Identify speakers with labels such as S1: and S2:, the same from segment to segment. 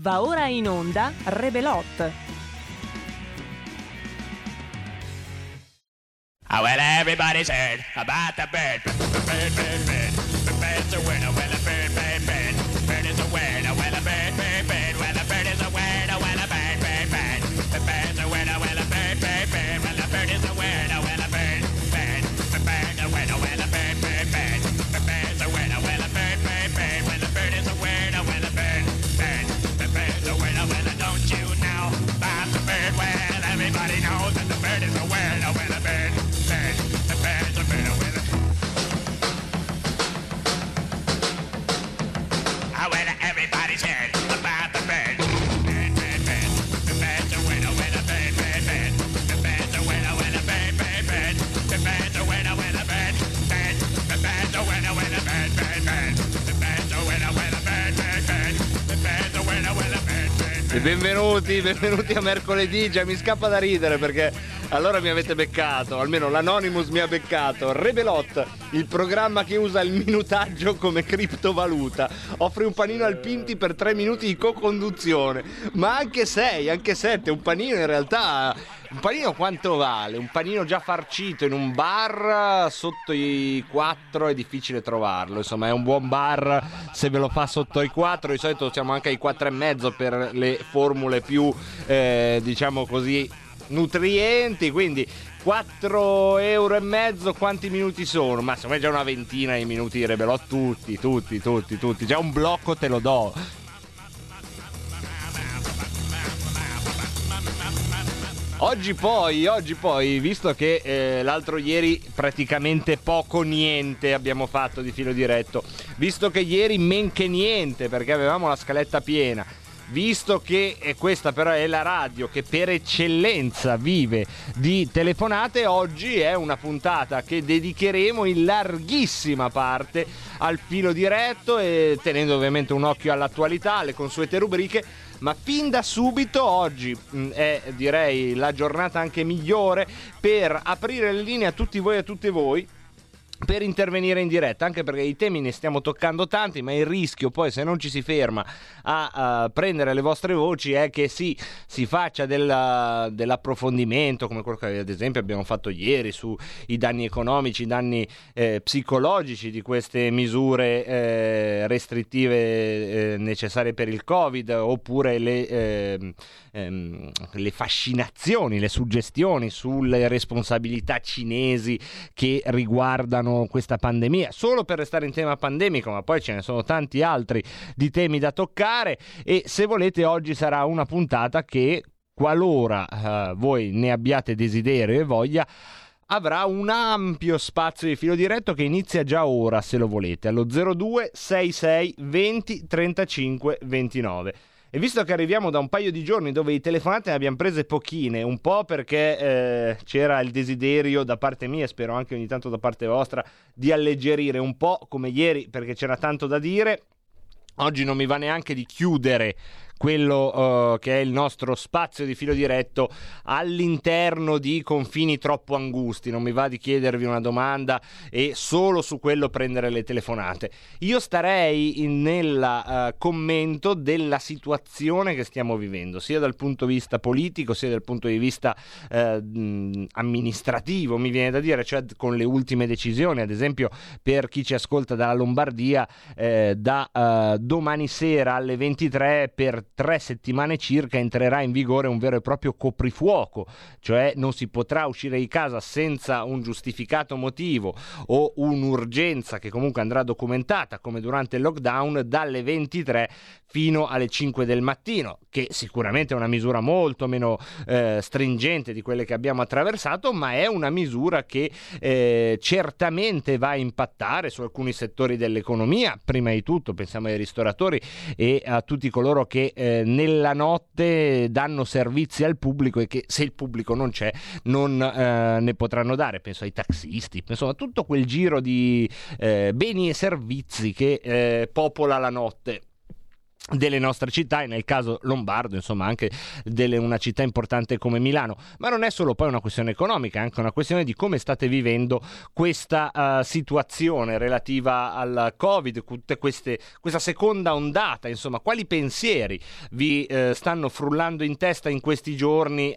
S1: Va ora in onda Rebelot.
S2: Oh, well, everybody's heard about the bird. Bird, bird, bird, bird. The bird's a winner. Well, a bird, bird, bird. Bird is a word. Everybody's heard about the bird.
S3: Benvenuti, benvenuti a mercoledì, già mi scappa da ridere perché allora mi avete beccato, almeno l'Anonymous mi ha beccato. Rebelot, il programma che usa il minutaggio come criptovaluta, offre un panino al Pinti per tre minuti di co-conduzione, ma anche sei, anche sette, un panino in realtà... Un panino quanto vale? Un panino già farcito in un bar sotto i 4 è difficile trovarlo, insomma è un buon bar se ve lo fa sotto i 4, di solito siamo anche ai 4 e mezzo per le formule più eh, diciamo così nutrienti, quindi 4 euro e mezzo quanti minuti sono? Ma secondo me già una ventina di minuti rebelò tutti, tutti, tutti, tutti, già un blocco te lo do. Oggi poi, oggi poi, visto che eh, l'altro ieri praticamente poco niente abbiamo fatto di filo diretto, visto che ieri men che niente perché avevamo la scaletta piena, visto che e questa però è la radio che per eccellenza vive di telefonate, oggi è una puntata che dedicheremo in larghissima parte al filo diretto e tenendo ovviamente un occhio all'attualità, alle consuete rubriche ma fin da subito oggi mh, è direi la giornata anche migliore per aprire le linee a tutti voi e a tutte voi per intervenire in diretta, anche perché i temi ne stiamo toccando tanti, ma il rischio poi se non ci si ferma a, a prendere le vostre voci è che sì, si faccia della, dell'approfondimento, come quello che ad esempio abbiamo fatto ieri sui danni economici, i danni eh, psicologici di queste misure eh, restrittive eh, necessarie per il Covid, oppure le, ehm, ehm, le fascinazioni, le suggestioni sulle responsabilità cinesi che riguardano questa pandemia, solo per restare in tema pandemico, ma poi ce ne sono tanti altri di temi da toccare. E se volete oggi sarà una puntata che qualora eh, voi ne abbiate desiderio e voglia avrà un ampio spazio di filo diretto che inizia già ora se lo volete allo 02 66 20 35 29 e visto che arriviamo da un paio di giorni dove i telefonate ne abbiamo prese pochine, un po' perché eh, c'era il desiderio da parte mia, spero anche ogni tanto da parte vostra, di alleggerire un po' come ieri perché c'era tanto da dire, oggi non mi va neanche di chiudere quello uh, che è il nostro spazio di filo diretto all'interno di confini troppo angusti. Non mi va di chiedervi una domanda e solo su quello prendere le telefonate. Io starei nel uh, commento della situazione che stiamo vivendo, sia dal punto di vista politico, sia dal punto di vista uh, amministrativo, mi viene da dire, cioè con le ultime decisioni, ad esempio per chi ci ascolta dalla Lombardia, eh, da domani sera alle 23 per tre settimane circa entrerà in vigore un vero e proprio coprifuoco, cioè non si potrà uscire di casa senza un giustificato motivo o un'urgenza che comunque andrà documentata come durante il lockdown dalle 23 fino alle 5 del mattino, che sicuramente è una misura molto meno eh, stringente di quelle che abbiamo attraversato, ma è una misura che eh, certamente va a impattare su alcuni settori dell'economia, prima di tutto pensiamo ai ristoratori e a tutti coloro che eh, nella notte danno servizi al pubblico e che se il pubblico non c'è non eh, ne potranno dare, penso ai taxisti, insomma tutto quel giro di eh, beni e servizi che eh, popola la notte. Delle nostre città e nel caso lombardo insomma anche di una città importante come Milano. Ma non è solo poi una questione economica è anche una questione di come state vivendo questa uh, situazione relativa al covid queste, questa seconda ondata insomma quali pensieri vi uh, stanno frullando in testa in questi giorni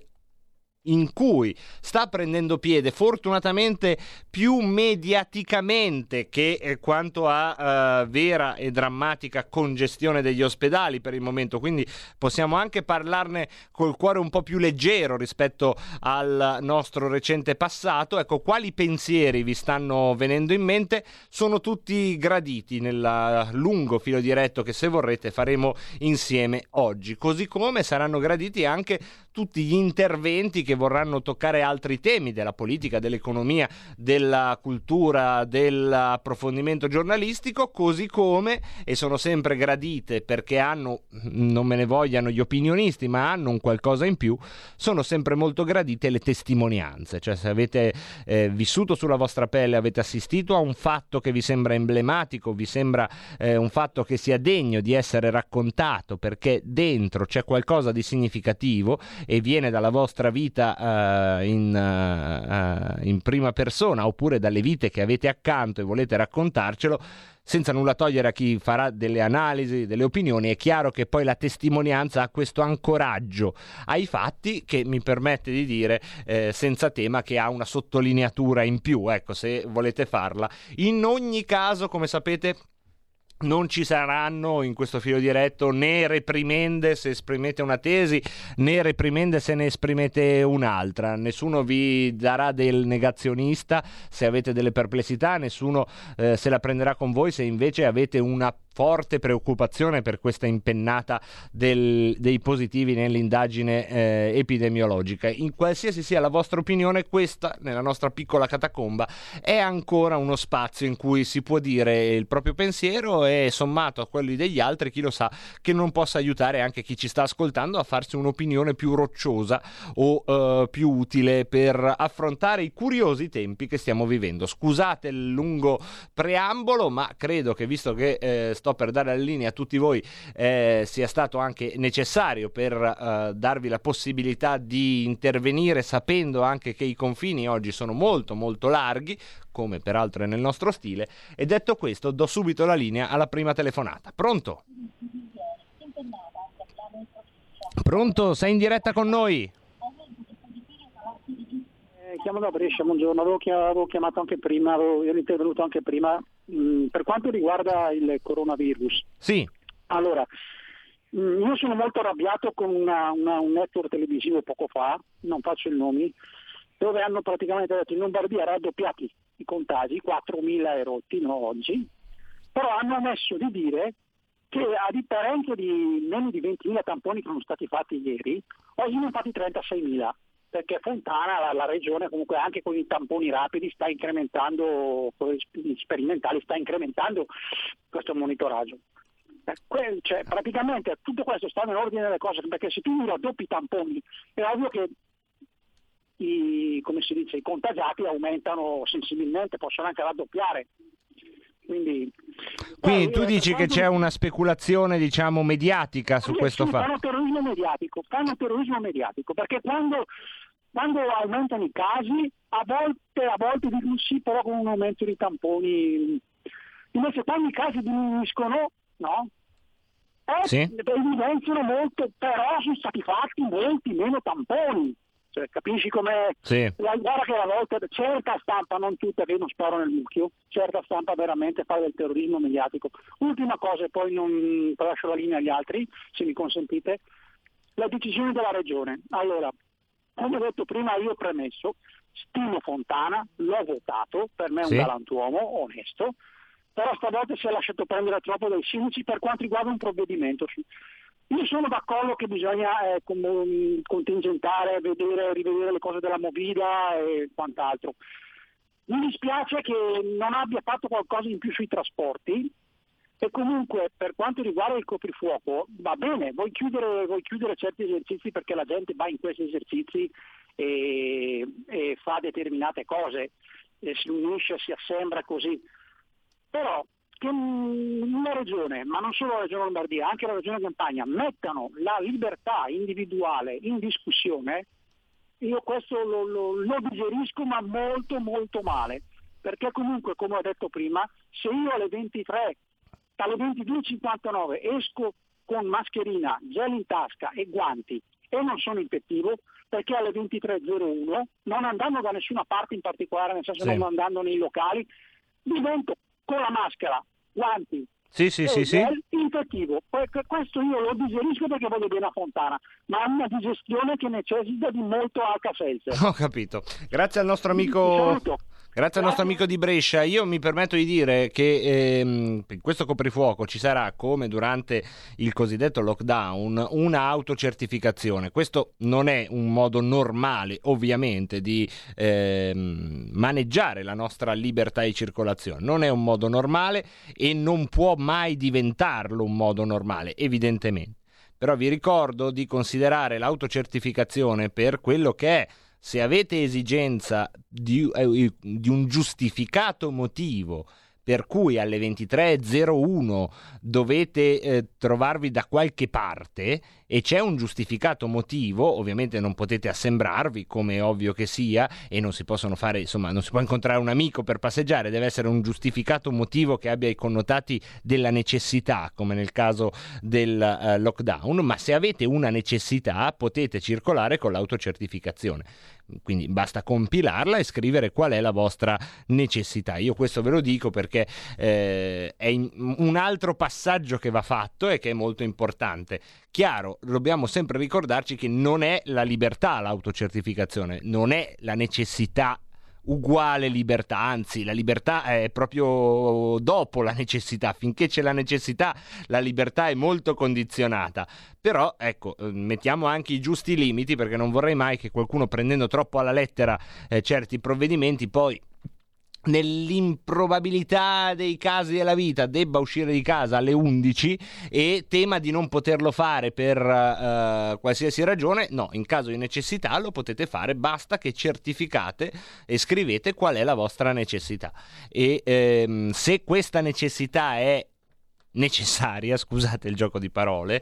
S3: in cui sta prendendo piede fortunatamente più mediaticamente che eh, quanto a uh, vera e drammatica congestione degli ospedali per il momento. Quindi possiamo anche parlarne col cuore un po' più leggero rispetto al nostro recente passato. Ecco quali pensieri vi stanno venendo in mente? Sono tutti graditi nel lungo filo diretto che se vorrete faremo insieme oggi. Così come saranno graditi anche tutti gli interventi che vorranno toccare altri temi della politica, dell'economia, della cultura, dell'approfondimento giornalistico, così come, e sono sempre gradite perché hanno, non me ne vogliano gli opinionisti, ma hanno un qualcosa in più, sono sempre molto gradite le testimonianze, cioè se avete eh, vissuto sulla vostra pelle, avete assistito a un fatto che vi sembra emblematico, vi sembra eh, un fatto che sia degno di essere raccontato perché dentro c'è qualcosa di significativo e viene dalla vostra vita uh, in, uh, in prima persona oppure dalle vite che avete accanto e volete raccontarcelo, senza nulla togliere a chi farà delle analisi, delle opinioni, è chiaro che poi la testimonianza ha questo ancoraggio ai fatti che mi permette di dire eh, senza tema che ha una sottolineatura in più, ecco, se volete farla. In ogni caso, come sapete, non ci saranno in questo filo diretto né reprimende se esprimete una tesi né reprimende se ne esprimete un'altra. Nessuno vi darà del negazionista se avete delle perplessità, nessuno eh, se la prenderà con voi se invece avete una forte preoccupazione per questa impennata del, dei positivi nell'indagine eh, epidemiologica. In qualsiasi sia la vostra opinione, questa, nella nostra piccola catacomba, è ancora uno spazio in cui si può dire il proprio pensiero e sommato a quelli degli altri, chi lo sa, che non possa aiutare anche chi ci sta ascoltando a farsi un'opinione più rocciosa o eh, più utile per affrontare i curiosi tempi che stiamo vivendo. Scusate il lungo preambolo, ma credo che visto che eh, sto per dare la linea a tutti voi eh, sia stato anche necessario per eh, darvi la possibilità di intervenire sapendo anche che i confini oggi sono molto molto larghi come peraltro è nel nostro stile e detto questo do subito la linea alla prima telefonata pronto? Pronto? Sei in diretta con noi?
S4: Eh, chiamo da Brescia, buongiorno, avevo, chiamato anche prima, avevo, ero intervenuto anche prima Mm, per quanto riguarda il coronavirus,
S3: sì.
S4: allora, mm, io sono molto arrabbiato con una, una, un network televisivo poco fa, non faccio i nomi, dove hanno praticamente detto in Lombardia raddoppiati i contagi, 4.000 erotti no, oggi, però hanno omesso di dire che a differenza di meno di 20.000 tamponi che sono stati fatti ieri, oggi ne hanno fatti 36.000 perché Fontana, la, la, regione comunque anche con i tamponi rapidi sta incrementando, con gli sperimentali sta incrementando questo monitoraggio. Eh, cioè, praticamente tutto questo sta nell'ordine delle cose, perché se tu raddoppi i tamponi è ovvio che i, dice, i contagiati aumentano sensibilmente, possono anche raddoppiare. Quindi,
S3: Quindi tu dici che c'è una speculazione diciamo mediatica su questo fatto?
S4: Fanno terrorismo mediatico, fanno terrorismo mediatico perché quando, quando aumentano i casi a volte, a volte dicono sì però con un aumento di tamponi invece quando i casi diminuiscono no? Eh, sì. evidenziano molto però sono stati fatti molti meno tamponi cioè, capisci come
S3: sì.
S4: guarda che a volte certa stampa, non tutta che non sparo nel mucchio, certa stampa veramente fa del terrorismo mediatico. Ultima cosa e poi non lascio la linea agli altri, se mi consentite, la decisione della regione. Allora, come ho detto prima, io ho premesso, stimo Fontana, l'ho votato, per me è un sì. galantuomo, onesto, però stavolta si è lasciato prendere troppo dai sinici per quanto riguarda un provvedimento. Io sono d'accordo che bisogna eh, contingentare, vedere, rivedere le cose della Movida e quant'altro. Mi dispiace che non abbia fatto qualcosa in più sui trasporti e comunque per quanto riguarda il coprifuoco va bene, vuoi chiudere, vuoi chiudere certi esercizi perché la gente va in questi esercizi e, e fa determinate cose, e si unisce, si assembra così. Però che una regione, ma non solo la regione Lombardia, anche la regione Campania, mettano la libertà individuale in discussione, io questo lo, lo, lo digerisco ma molto molto male, perché comunque come ho detto prima, se io alle 23, alle 22.59 esco con mascherina, gel in tasca e guanti e non sono infettivo, perché alle 23.01, non andando da nessuna parte in particolare, nel senso sì. non andando nei locali, divento con la maschera, guanti,
S3: sì, sì, sì, sì.
S4: infettivo. Questo io lo digerisco perché voglio bene a Fontana, ma è una digestione che necessita di molto Alka-Seltzer.
S3: Ho capito. Grazie al nostro amico Grazie al nostro amico di Brescia. Io mi permetto di dire che ehm, in questo coprifuoco ci sarà, come durante il cosiddetto lockdown, una autocertificazione. Questo non è un modo normale, ovviamente, di ehm, maneggiare la nostra libertà di circolazione. Non è un modo normale e non può mai diventarlo un modo normale, evidentemente. Però vi ricordo di considerare l'autocertificazione per quello che è se avete esigenza di, eh, di un giustificato motivo per cui alle 23.01 dovete eh, trovarvi da qualche parte e c'è un giustificato motivo, ovviamente non potete assembrarvi come è ovvio che sia e non si possono fare, insomma, non si può incontrare un amico per passeggiare, deve essere un giustificato motivo che abbia i connotati della necessità, come nel caso del uh, lockdown, ma se avete una necessità potete circolare con l'autocertificazione quindi basta compilarla e scrivere qual è la vostra necessità. Io questo ve lo dico perché eh, è in, un altro passaggio che va fatto e che è molto importante. Chiaro, dobbiamo sempre ricordarci che non è la libertà l'autocertificazione, non è la necessità uguale libertà, anzi la libertà è proprio dopo la necessità, finché c'è la necessità la libertà è molto condizionata, però ecco eh, mettiamo anche i giusti limiti perché non vorrei mai che qualcuno prendendo troppo alla lettera eh, certi provvedimenti poi nell'improbabilità dei casi della vita debba uscire di casa alle 11 e tema di non poterlo fare per uh, qualsiasi ragione, no, in caso di necessità lo potete fare, basta che certificate e scrivete qual è la vostra necessità. E ehm, se questa necessità è necessaria, scusate il gioco di parole,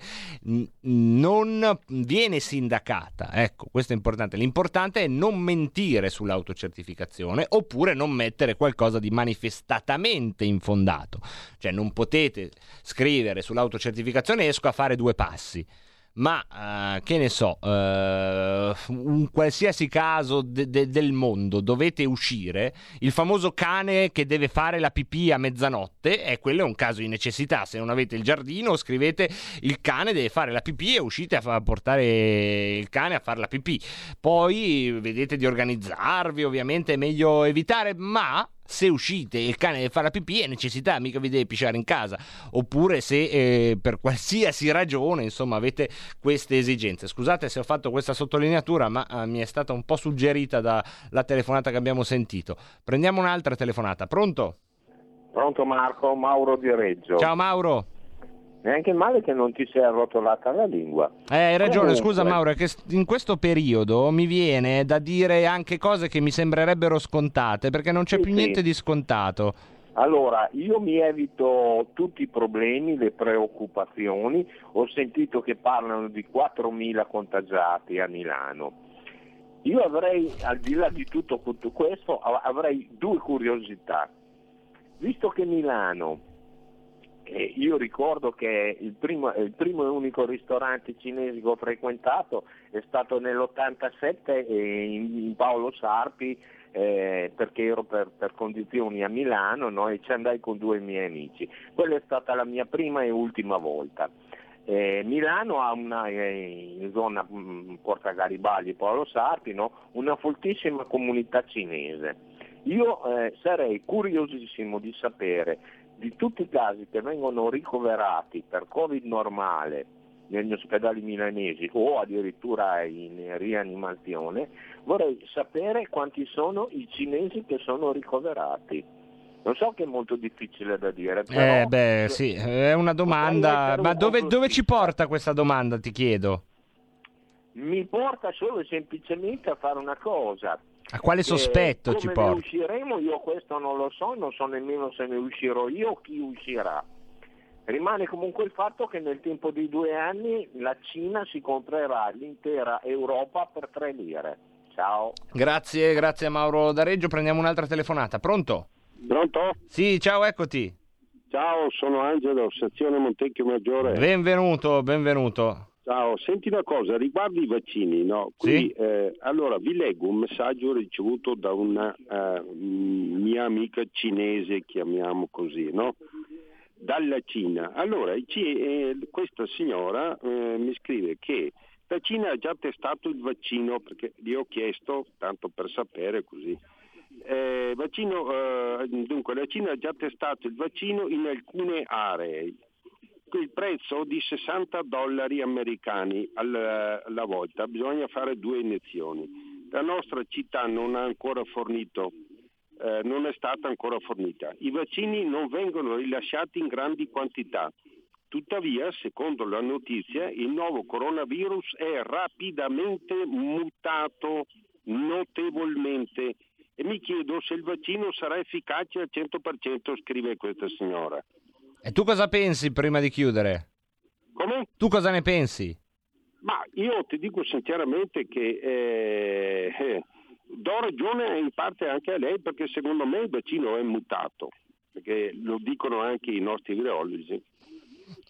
S3: non viene sindacata. Ecco, questo è importante. L'importante è non mentire sull'autocertificazione oppure non mettere qualcosa di manifestatamente infondato. Cioè non potete scrivere sull'autocertificazione esco a fare due passi ma uh, che ne so, uh, un qualsiasi caso de- de- del mondo dovete uscire, il famoso cane che deve fare la pipì a mezzanotte, e quello è un caso di necessità. Se non avete il giardino, scrivete il cane deve fare la pipì e uscite a fa- portare il cane a fare la pipì. Poi vedete di organizzarvi, ovviamente è meglio evitare, ma se uscite e il cane deve fare la pipì è necessità, mica vi deve pisciare in casa, oppure se eh, per qualsiasi ragione insomma avete queste esigenze. Scusate se ho fatto questa sottolineatura, ma eh, mi è stata un po' suggerita dalla telefonata che abbiamo sentito. Prendiamo un'altra telefonata, pronto?
S5: Pronto Marco, Mauro di Reggio.
S3: Ciao Mauro.
S5: Neanche male che non ti sia arrotolata la lingua.
S3: Eh, hai ragione, Comunque... scusa Mauro, è che in questo periodo mi viene da dire anche cose che mi sembrerebbero scontate, perché non c'è sì, più sì. niente di scontato.
S5: Allora, io mi evito tutti i problemi, le preoccupazioni. Ho sentito che parlano di 4.000 contagiati a Milano. Io avrei, al di là di tutto questo, avrei due curiosità. Visto che Milano eh, io ricordo che il primo, il primo, e unico ristorante cinese che ho frequentato è stato nell'87 in, in Paolo Sarpi eh, perché ero per, per, condizioni a Milano no? e ci andai con due miei amici. Quella è stata la mia prima e ultima volta. Eh, Milano ha una, eh, in zona mh, mm, Porta Garibaldi Paolo Sarpi no? una foltissima comunità cinese. Io eh, sarei curiosissimo di sapere di tutti i casi che vengono ricoverati per Covid normale negli ospedali milanesi o addirittura in rianimazione, vorrei sapere quanti sono i cinesi che sono ricoverati. Lo so che è molto difficile da dire, però...
S3: Eh beh, sì, è una domanda, ma dove, dove ci porta questa domanda, ti chiedo?
S5: Mi porta solo e semplicemente a fare una cosa,
S3: A quale sospetto ci
S5: come ne
S3: porta?
S5: usciremo io questo non lo so, non so nemmeno se ne uscirò io o chi uscirà. Rimane comunque il fatto che nel tempo di due anni la Cina si comprerà l'intera Europa per tre lire. Ciao.
S3: Grazie, grazie a Mauro D'Areggio. Prendiamo un'altra telefonata. Pronto?
S6: Pronto?
S3: Sì, ciao, eccoti.
S6: Ciao, sono Angelo, sezione Montecchio Maggiore.
S3: Benvenuto, benvenuto.
S6: Ciao, senti una cosa, riguardo i vaccini, no? Qui, eh, allora, vi leggo un messaggio ricevuto da una eh, mia amica cinese, chiamiamo così, no? Dalla Cina. Allora, eh, questa signora eh, mi scrive che la Cina ha già testato il vaccino, perché gli ho chiesto, tanto per sapere così, eh, vaccino, eh, dunque, la Cina ha già testato il vaccino in alcune aree. Il prezzo di 60 dollari americani al- alla volta, bisogna fare due iniezioni. La nostra città non ha ancora fornito, eh, non è stata ancora fornita. I vaccini non vengono rilasciati in grandi quantità. Tuttavia, secondo la notizia, il nuovo coronavirus è rapidamente mutato notevolmente e mi chiedo se il vaccino sarà efficace al 100%, scrive questa signora.
S3: E tu cosa pensi prima di chiudere?
S6: Come?
S3: Tu cosa ne pensi?
S6: Ma io ti dico sinceramente che eh, eh, do ragione in parte anche a lei perché secondo me il vaccino è mutato, perché lo dicono anche i nostri virologi.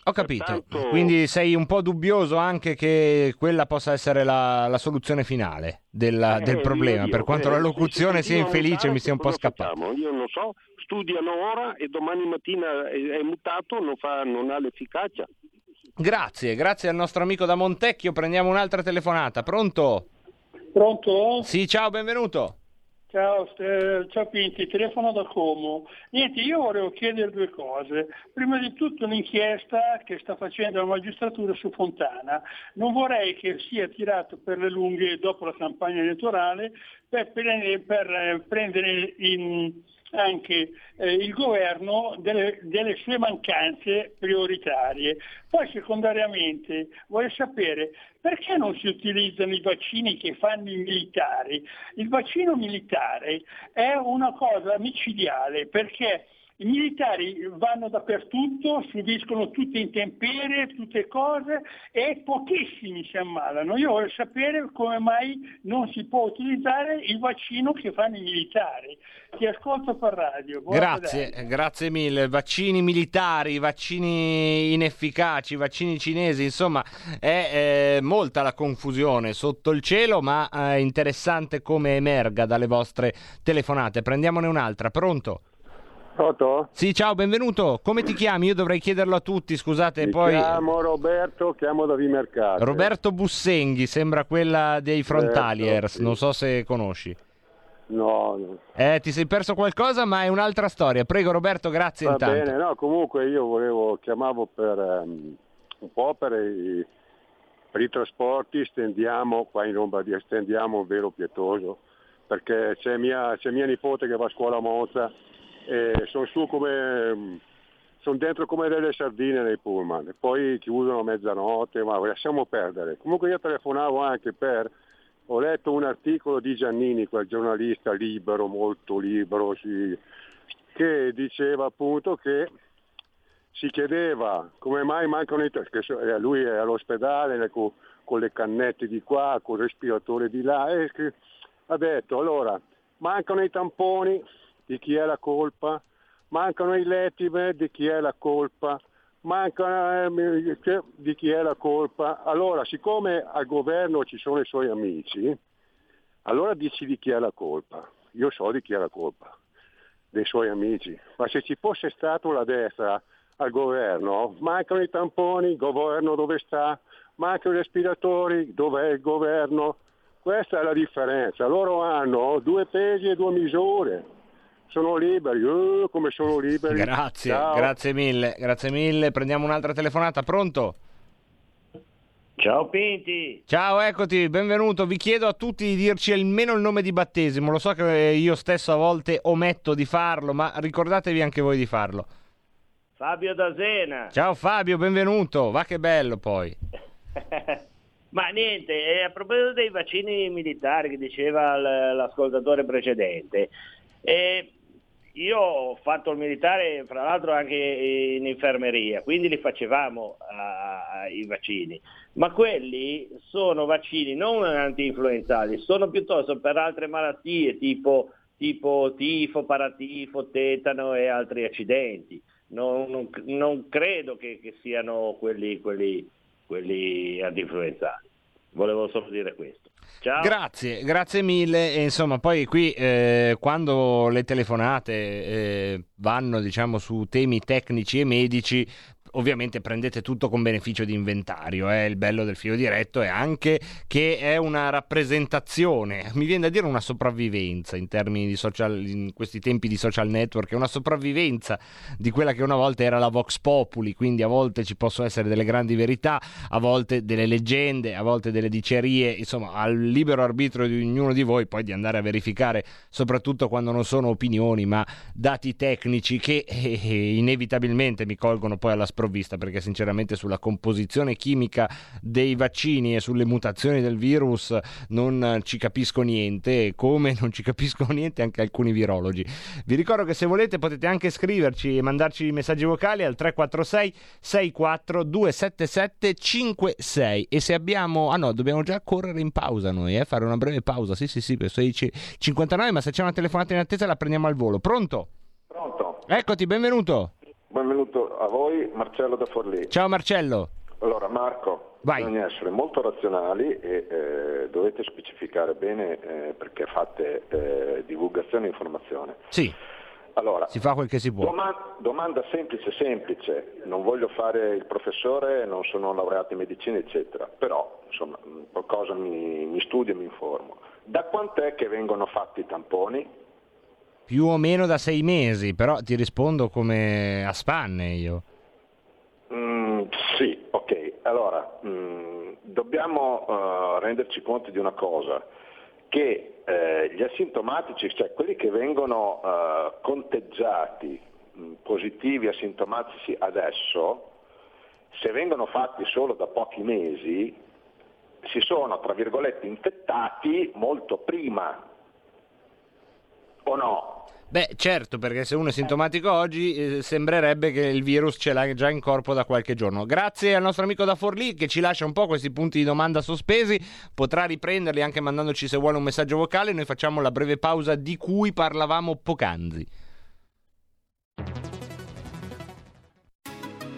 S3: Ho capito.
S6: Pertanto-
S3: Quindi sei un po' dubbioso anche che quella possa essere la, la soluzione finale della-
S6: Eh,
S3: del problema.
S6: io
S3: per quanto
S6: eh,
S3: la locuzione sia infelice, mi sia un po'
S6: facciamo? Io non so, studiano ora e domani mattina è, è mutato, non, fa- non ha l'efficacia.
S3: Grazie, grazie al nostro amico da Montecchio. Prendiamo un'altra telefonata. Pronto?
S7: Pronto?
S3: Sì, ciao, benvenuto.
S7: Ciao, eh, ciao Pinti, telefono da Como. Niente, io volevo chiedere due cose. Prima di tutto un'inchiesta che sta facendo la magistratura su Fontana. Non vorrei che sia tirato per le lunghe dopo la campagna elettorale per prendere, per, eh, prendere in- anche eh, il governo delle, delle sue mancanze prioritarie. Poi secondariamente voglio sapere perché non si utilizzano i vaccini che fanno i militari. Il vaccino militare è una cosa micidiale perché i militari vanno dappertutto, subiscono tutte intemperie, tutte cose e pochissimi si ammalano. Io voglio sapere come mai non si può utilizzare il vaccino che fanno i militari. Ti ascolto per radio. Buona
S3: Grazie,
S7: serata.
S3: grazie mille. Vaccini militari, vaccini inefficaci, vaccini cinesi, insomma, è eh, molta la confusione sotto il cielo, ma è interessante come emerga dalle vostre telefonate. Prendiamone un'altra. Pronto?
S6: Pronto?
S3: Sì, ciao, benvenuto. Come ti chiami? Io dovrei chiederlo a tutti, scusate,
S6: Mi
S3: poi
S6: chiamo Roberto, chiamo da Vimercato.
S3: Roberto Bussenghi, sembra quella dei Frontaliers,
S6: sì.
S3: non so se conosci.
S6: No, no.
S3: Eh, ti sei perso qualcosa, ma è un'altra storia. Prego Roberto, grazie
S6: Va
S3: intanto.
S6: bene, no, comunque io volevo, chiamavo per ehm, un po' per i, per i trasporti, stendiamo qua in Lombardia, stendiamo un velo pietoso, perché c'è mia, c'è mia nipote che va a scuola a Monza sono su come, sono dentro come delle sardine nei pullman, poi chiudono a mezzanotte, ma lasciamo perdere. Comunque io telefonavo anche per, ho letto un articolo di Giannini, quel giornalista libero, molto libero, sì, che diceva appunto che si chiedeva come mai mancano i so- eh, lui è all'ospedale con, con le cannette di qua, con il respiratore di là, e ha detto allora mancano i tamponi, di chi è la colpa? Mancano i letti beh, di chi è la colpa? Mancano eh, che- di chi è la colpa? Allora, siccome al governo ci sono i suoi amici, allora dici di chi è la colpa. Io so di chi è la colpa dei suoi amici. Ma se ci fosse stato la destra al governo, mancano i tamponi, il governo dove sta? Mancano i respiratori, dov'è il governo? Questa è la differenza. Loro hanno due pesi e due misure. Sono liberi, uh, come sono liberi.
S3: Grazie,
S6: Ciao.
S3: grazie mille, grazie mille. Prendiamo un'altra telefonata, pronto?
S8: Ciao Pinti,
S3: Ciao, eccoti, benvenuto. Vi chiedo a tutti di dirci almeno il nome di battesimo. Lo so che io stesso a volte ometto di farlo, ma ricordatevi anche voi di farlo.
S8: Fabio da Sena.
S3: Ciao Fabio, benvenuto. Va che bello poi.
S8: Ma niente, eh, a proposito dei vaccini militari che diceva l'ascoltatore precedente, eh, io ho fatto il militare fra l'altro anche in infermeria, quindi li facevamo ah, i vaccini, ma quelli sono vaccini non anti-influenzali, sono piuttosto per altre malattie tipo, tipo tifo, paratifo, tetano e altri accidenti. Non, non- non credo che, che siano quelli, quelli, quelli anti-influenzali. Volevo solo dire questo. Ciao.
S3: Grazie, grazie mille. E insomma, poi qui eh, quando le telefonate eh, vanno, diciamo, su temi tecnici e medici, ovviamente prendete tutto con beneficio di inventario. È il bello del filo diretto è anche che è una rappresentazione, mi viene da dire una sopravvivenza in termini di social, in questi tempi di social network, è una sopravvivenza di quella che una volta era la Vox Populi, quindi a volte ci possono essere delle grandi verità, a volte delle leggende, a volte delle dicerie, insomma, al libero arbitrio di ognuno di voi poi di andare a verificare, soprattutto quando non sono opinioni, ma dati tecnici che eh, eh, inevitabilmente mi colgono poi alla sprovvista, perché sinceramente sulla composizione chimica dei vaccini e sulle mutazioni del virus non ci capisco niente, come non ci capiscono niente anche alcuni virologi. Vi ricordo che se volete potete anche scriverci e mandarci messaggi vocali al 346 64 277 56 e se abbiamo... Ah no, dobbiamo già correre in pausa noi, eh? fare una breve pausa, sì sì sì, per 16.59, ma se c'è una telefonata in attesa la prendiamo al volo. Pronto?
S9: Pronto,
S3: Eccoti, benvenuto.
S9: Benvenuto a voi Marcello da Forlì.
S3: Ciao Marcello.
S9: Allora Marco,
S3: Vai.
S9: bisogna essere molto razionali e eh, dovete specificare bene eh, perché fate eh, divulgazione e informazione.
S3: Sì,
S9: Allora,
S3: si fa quel che si può.
S9: doma- domanda semplice semplice, non voglio fare il professore, non sono laureato in medicina eccetera, però insomma mh, qualcosa mi, mi studio e mi informo. Da quant'è che vengono fatti i tamponi?
S3: Più o meno da sei mesi, però ti rispondo come a spanne io.
S9: Mm, sì, ok. Allora, mm, dobbiamo eh, renderci conto di una cosa, che eh, gli asintomatici, cioè quelli che vengono eh, conteggiati mm, positivi asintomatici adesso, se vengono fatti solo da pochi mesi, si sono, tra virgolette, infettati molto prima. O no?
S3: Beh, certo, perché se uno è sintomatico oggi eh, sembrerebbe che il virus ce l'ha già in corpo da qualche giorno. Grazie al nostro amico da Forlì che ci lascia un po' questi punti di domanda sospesi, potrà riprenderli anche mandandoci se vuole un messaggio vocale. Noi facciamo la breve pausa di cui parlavamo poc'anzi.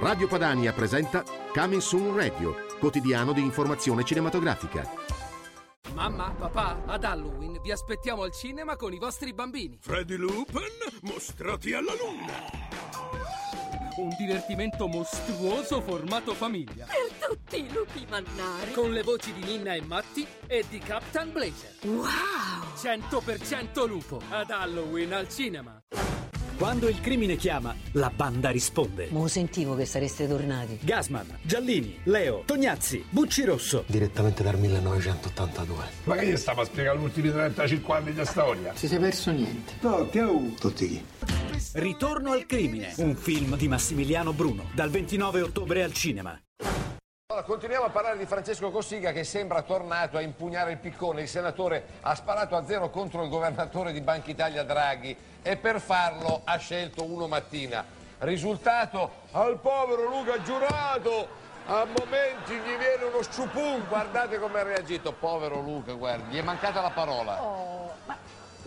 S10: Radio Padania presenta Coming Soon Radio, quotidiano di informazione cinematografica.
S11: Mamma, papà, ad Halloween vi aspettiamo al cinema con i vostri bambini.
S12: Freddy Lupin, mostrati alla luna!
S11: Un divertimento mostruoso formato famiglia.
S13: Per tutti i lupi mannari.
S11: Con le voci di Ninna e Matti e di Captain Blazer.
S13: Wow!
S11: 100% lupo. Ad Halloween al cinema.
S14: Quando il crimine chiama, la banda risponde.
S15: Mo sentivo che sareste tornati.
S14: Gasman, Giallini, Leo, Tognazzi, Bucci Rosso.
S16: Direttamente dal 1982.
S12: Ma che gli stava a spiegare gli ultimi 35 anni di storia?
S15: Si sei perso niente.
S16: Tutti chi?
S14: Ritorno al crimine, un film di Massimiliano Bruno, dal 29 ottobre al cinema.
S17: Allora, continuiamo a parlare di Francesco Cossiga che sembra tornato a impugnare il piccone. Il senatore ha sparato a zero contro il governatore di Banca Italia Draghi e per farlo ha scelto uno mattina. Risultato al povero Luca Giurato A momenti gli viene uno sciupun, guardate come ha reagito, povero Luca, guardi, gli è mancata la parola.
S18: Oh, ma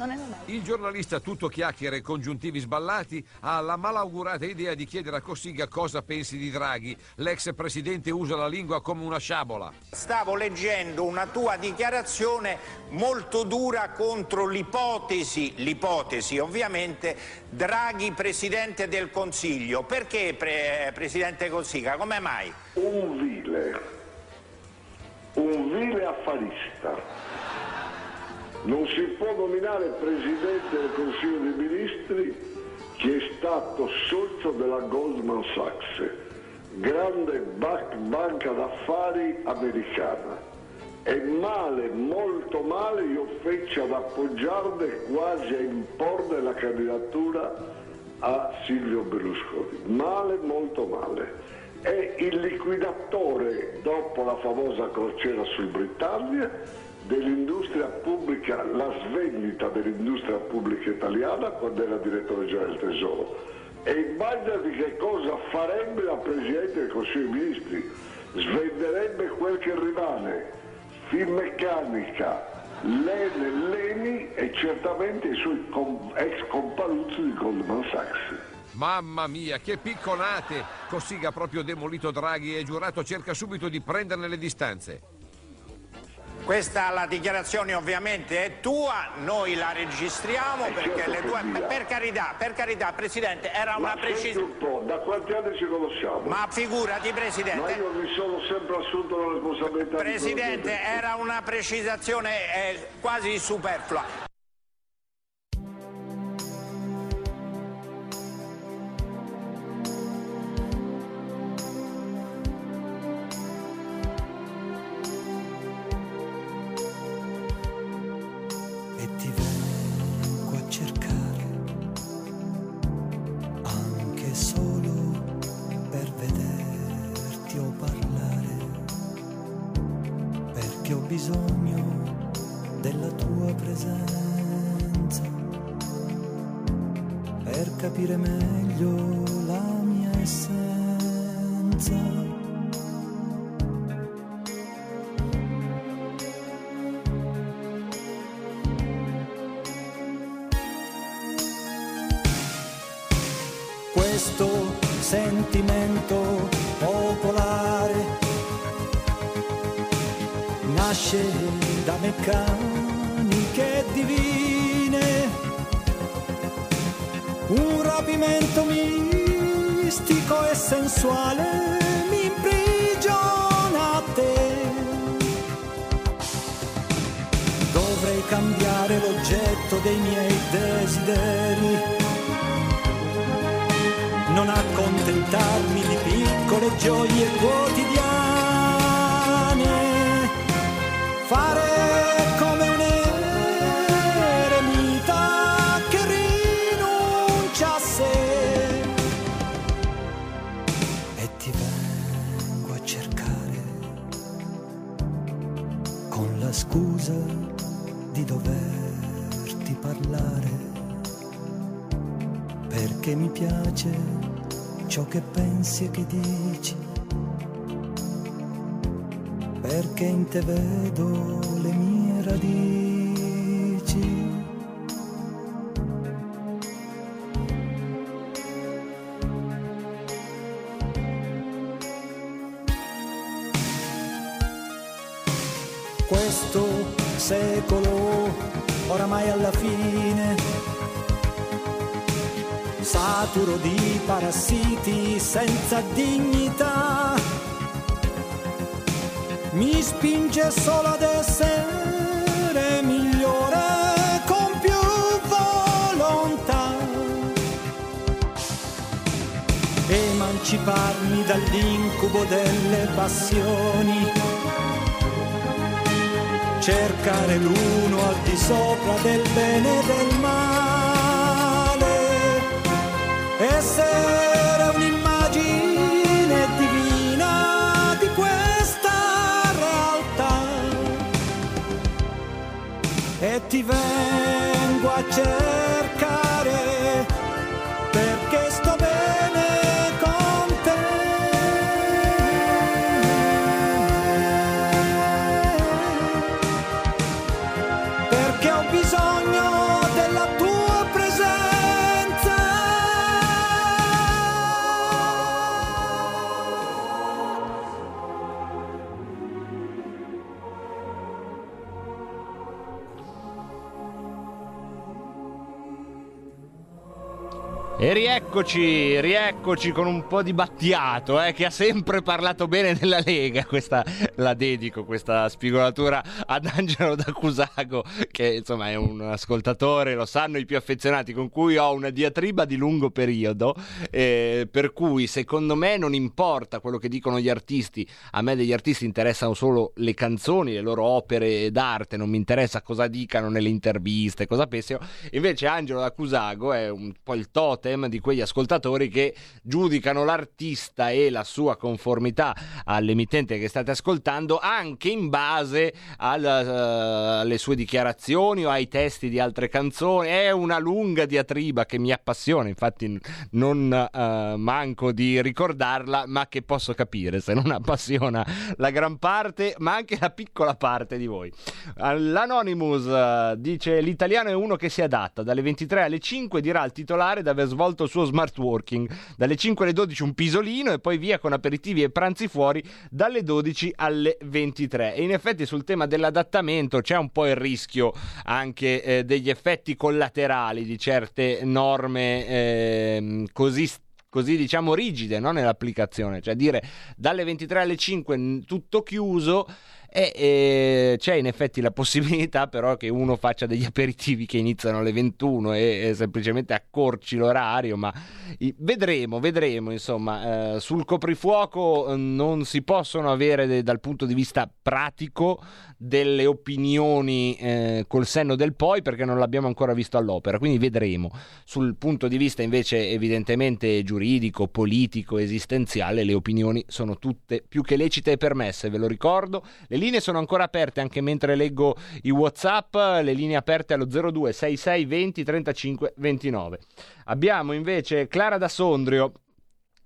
S18: non è normale.
S12: Il giornalista tutto chiacchiere e congiuntivi sballati ha la malaugurata idea di chiedere a Cossiga cosa pensi di Draghi. L'ex presidente usa la lingua come una sciabola.
S19: Stavo leggendo una tua dichiarazione molto dura contro l'ipotesi, l'ipotesi ovviamente, Draghi presidente del Consiglio. Perché pre- presidente Cossiga? Come mai?
S20: un vile, un vile affarista. Non si può nominare Presidente del Consiglio dei Ministri chi è stato socio della Goldman Sachs, grande ba- banca d'affari americana. E male, molto male, io feci ad appoggiarne quasi a imporre la candidatura a Silvio Berlusconi. Male, molto male. È il liquidatore, dopo la famosa crociera sul Britannia, dell'industria pubblica, la svendita dell'industria pubblica italiana quando era direttore generale del Tesoro. E immaginati che cosa farebbe la Presidente del Consiglio dei Ministri. Svenderebbe quel che rimane, Finmeccanica, Lene, Leni e certamente i suoi com- ex compaluzzi di Goldman Sachs.
S12: Mamma mia, che picconate! Cossiga ha proprio demolito Draghi e giurato cerca subito di prenderne le distanze.
S19: Questa la dichiarazione ovviamente è tua, noi la registriamo perché le tue... Per carità, per carità, Presidente, era una precisione...
S20: da quanti anni ci conosciamo?
S19: Ma figurati, Presidente.
S20: Ma io mi sono sempre assunto la responsabilità
S19: Presidente, era una precisazione eh, quasi superflua.
S21: Cercare l'uno al di sopra del bene e del male. Essere un'immagine divina di questa realtà. E ti vengo a cercare
S3: E rieccoci, rieccoci con un po' di Battiato, eh, che ha sempre parlato bene della Lega. Questa la dedico, questa spigolatura ad Angelo da Cusago, che insomma è un ascoltatore, lo sanno i più affezionati, con cui ho una diatriba di lungo periodo. Eh, per cui, secondo me, non importa quello che dicono gli artisti. A me degli artisti interessano solo le canzoni, le loro opere d'arte. Non mi interessa cosa dicano nelle interviste, cosa pensino. Invece, Angelo da Cusago è un po' il totem di quegli ascoltatori che giudicano l'artista e la sua conformità all'emittente che state ascoltando anche in base alla, uh, alle sue dichiarazioni o ai testi di altre canzoni. È una lunga diatriba che mi appassiona, infatti non uh, manco di ricordarla, ma che posso capire se non appassiona la gran parte, ma anche la piccola parte di voi. L'Anonymous uh, dice l'italiano è uno che si adatta, dalle 23 alle 5 dirà al titolare di aver svolto il suo smart working. Dalle 5 alle 12 un pisolino e poi via con aperitivi e pranzi fuori dalle 12 alle 23. E in effetti sul tema dell'adattamento c'è un po' il rischio anche eh, degli effetti collaterali di certe norme eh, così così diciamo rigide no? nell'applicazione, cioè dire dalle 23 alle 5 tutto chiuso e, e, c'è in effetti la possibilità però che uno faccia degli aperitivi che iniziano alle 21 e, e semplicemente accorci l'orario, ma vedremo, vedremo insomma, eh, sul coprifuoco eh, non si possono avere dal punto di vista pratico delle opinioni eh, col senno del poi perché non l'abbiamo ancora visto all'opera, quindi vedremo. Sul punto di vista invece evidentemente giuridico, politico, esistenziale, le opinioni sono tutte più che lecite e permesse, ve lo ricordo. Le linee sono ancora aperte anche mentre leggo i WhatsApp, le linee aperte allo 02 66 20 35 29. Abbiamo invece Clara da Sondrio.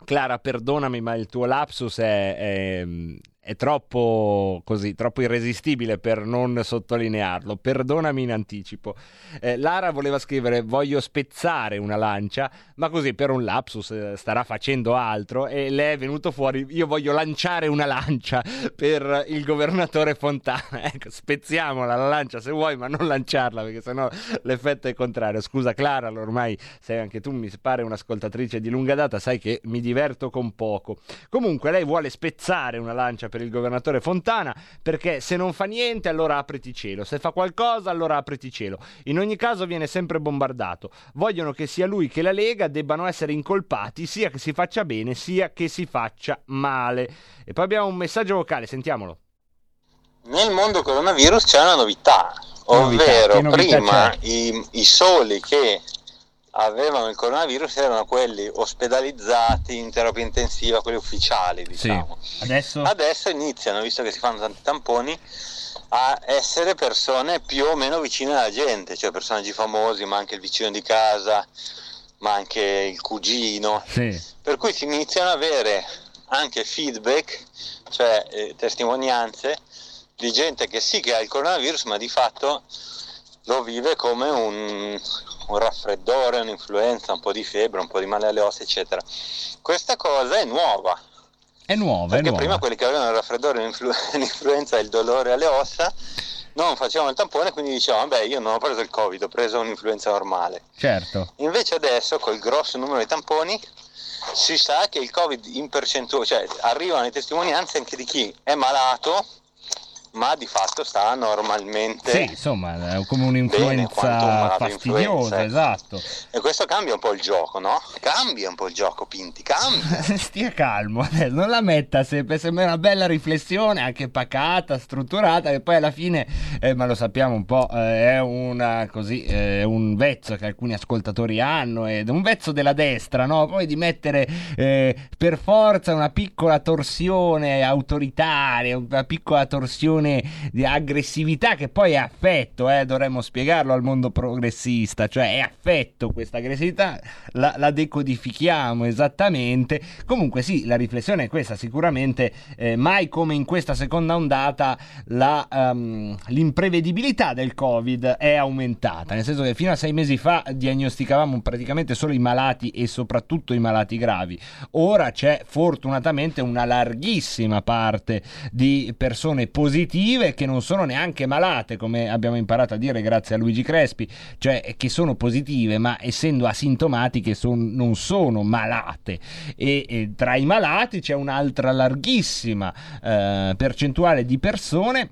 S3: Clara, perdonami, ma il tuo lapsus è, è, è troppo così, troppo irresistibile per non sottolinearlo. Perdonami in anticipo. Eh, Lara voleva scrivere voglio spezzare una lancia, ma così per un lapsus eh, starà facendo altro e le è venuto fuori io voglio lanciare una lancia per il governatore Fontana. Ecco, spezziamola la lancia se vuoi, ma non lanciarla perché sennò l'effetto è contrario. Scusa Clara, ormai sei anche tu mi pare un'ascoltatrice di lunga data, sai che mi diverto con poco. Comunque lei vuole spezzare una lancia per il governatore Fontana, perché se non fa niente allora apriti cielo, se fa qualcosa allora apriti cielo. In ogni caso viene sempre bombardato. Vogliono che sia lui che la Lega debbano essere incolpati sia che si faccia bene sia che si faccia male. E poi abbiamo un messaggio vocale, sentiamolo.
S22: Nel mondo coronavirus c'è una novità, ovvero novità? Novità prima i, i soli che avevano il coronavirus erano quelli ospedalizzati in terapia intensiva, quelli ufficiali, diciamo.
S3: Sì. Adesso?
S22: Adesso iniziano, visto che si fanno tanti tamponi, a essere persone più o meno vicine alla gente, cioè personaggi famosi, ma anche il vicino di casa, ma anche il cugino.
S3: Sì.
S22: Per cui si iniziano ad avere anche feedback, cioè eh, testimonianze di gente che sì che ha il coronavirus, ma di fatto lo vive come un, un raffreddore, un'influenza, un po' di febbre, un po' di male alle ossa, eccetera. Questa cosa è nuova.
S3: È nuova,
S22: Perché
S3: è nuova.
S22: prima quelli che avevano il raffreddore, l'influ- l'influenza e il dolore alle ossa non facevano il tampone, quindi dicevano, vabbè, io non ho preso il Covid, ho preso un'influenza normale.
S3: Certo.
S22: Invece adesso, col grosso numero di tamponi, si sa che il Covid in percentuale, cioè arrivano le testimonianze anche di chi è malato ma di fatto sta normalmente.
S3: Sì, insomma, è come un'influenza fastidiosa, esatto.
S22: E questo cambia un po' il gioco, no? Cambia un po' il gioco, Pinti, cambia.
S3: Stia calmo, adesso non la metta sempre, sembra una bella riflessione, anche pacata, strutturata, e poi alla fine, eh, ma lo sappiamo un po', eh, è una, così, eh, un vezzo che alcuni ascoltatori hanno, ed è un vezzo della destra, no? Poi di mettere eh, per forza una piccola torsione autoritaria, una piccola torsione di aggressività che poi è affetto, eh, dovremmo spiegarlo al mondo progressista, cioè è affetto questa aggressività, la, la decodifichiamo esattamente. Comunque sì, la riflessione è questa, sicuramente eh, mai come in questa seconda ondata la, um, l'imprevedibilità del Covid è aumentata, nel senso che fino a sei mesi fa diagnosticavamo praticamente solo i malati e soprattutto i malati gravi. Ora c'è fortunatamente una larghissima parte di persone positive positive che non sono neanche malate, come abbiamo imparato a dire grazie a Luigi Crespi, cioè che sono positive, ma essendo asintomatiche son, non sono malate. E, e, tra i malati c'è un'altra larghissima eh, percentuale di persone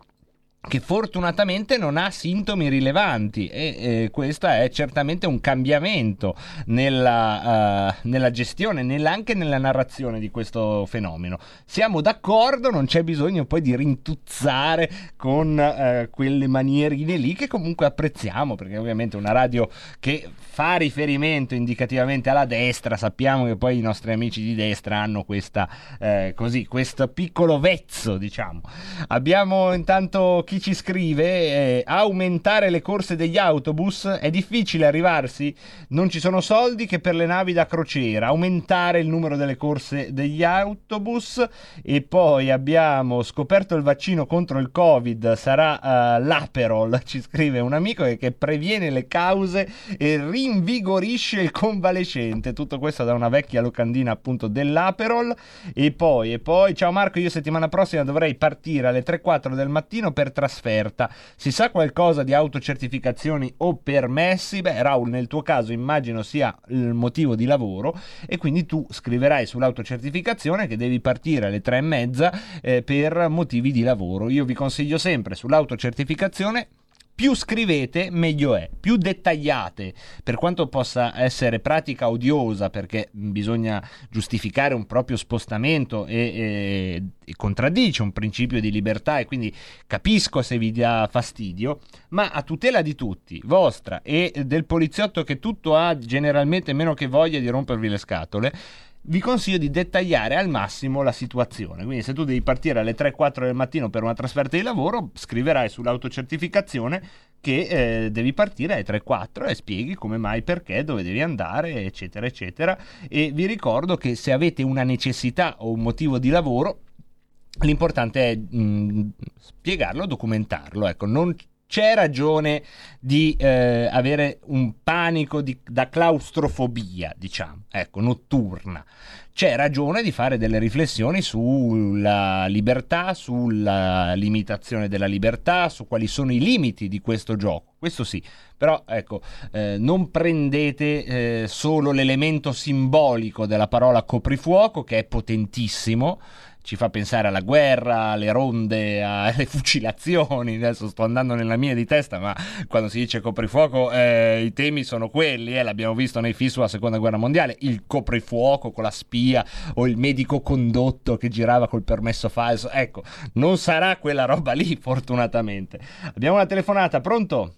S3: che fortunatamente non ha sintomi rilevanti e eh, questo è certamente un cambiamento nella, uh, nella gestione, nella, anche nella narrazione di questo fenomeno. Siamo d'accordo, non c'è bisogno poi di rintuzzare con uh, quelle manierine lì che comunque apprezziamo, perché ovviamente una radio che fa riferimento indicativamente alla destra, sappiamo che poi i nostri amici di destra hanno questa, eh, così, questo piccolo vezzo, diciamo. Abbiamo intanto chi ci scrive, eh, aumentare le corse degli autobus, è difficile arrivarsi, non ci sono soldi che per le navi da crociera, aumentare il numero delle corse degli autobus. E poi abbiamo scoperto il vaccino contro il Covid, sarà uh, l'Aperol, ci scrive un amico che, previene le cause e rinvigorisce il convalescente, tutto questo da una vecchia locandina appunto dell'Aperol. E poi, e poi, ciao Marco, io settimana prossima dovrei partire alle 3-4 del mattino per trasferta. Si sa qualcosa di autocertificazioni o permessi? Beh, Raul, nel tuo caso immagino sia il motivo di lavoro e quindi tu scriverai sull'autocertificazione che devi partire alle tre e mezza eh, per motivi di lavoro. Io vi consiglio sempre sull'autocertificazione più scrivete meglio è, più dettagliate, per quanto possa essere pratica odiosa perché bisogna giustificare un proprio spostamento e, e, e, contraddice un principio di libertà e quindi capisco se vi dà fastidio, ma a tutela di tutti, vostra e del poliziotto che tutto ha generalmente meno che voglia di rompervi le scatole, vi consiglio di dettagliare al massimo la situazione. Quindi, se tu devi partire alle 3-4 del mattino per una trasferta di lavoro, scriverai sull'autocertificazione che eh, devi partire alle 3-4 e spieghi come mai, perché, dove devi andare, eccetera, eccetera. E vi ricordo che se avete una necessità o un motivo di lavoro, L'importante è mh, spiegarlo, documentarlo, ecco, non c'è ragione di eh, avere un panico di, da claustrofobia, diciamo, ecco, notturna. C'è ragione di fare delle riflessioni sulla libertà, sulla limitazione della libertà, su quali sono i limiti di questo gioco. Questo sì, però ecco, eh, non prendete eh, solo l'elemento simbolico della parola coprifuoco, che è potentissimo, ci fa pensare alla guerra, alle ronde, alle fucilazioni. Adesso sto andando nella mia di testa, ma quando si dice coprifuoco eh, i temi sono quelli, eh, l'abbiamo visto nei film sulla seconda guerra mondiale, il coprifuoco con la spia o il medico condotto che girava col permesso falso. Ecco, non sarà quella roba lì, fortunatamente. Abbiamo una telefonata, pronto?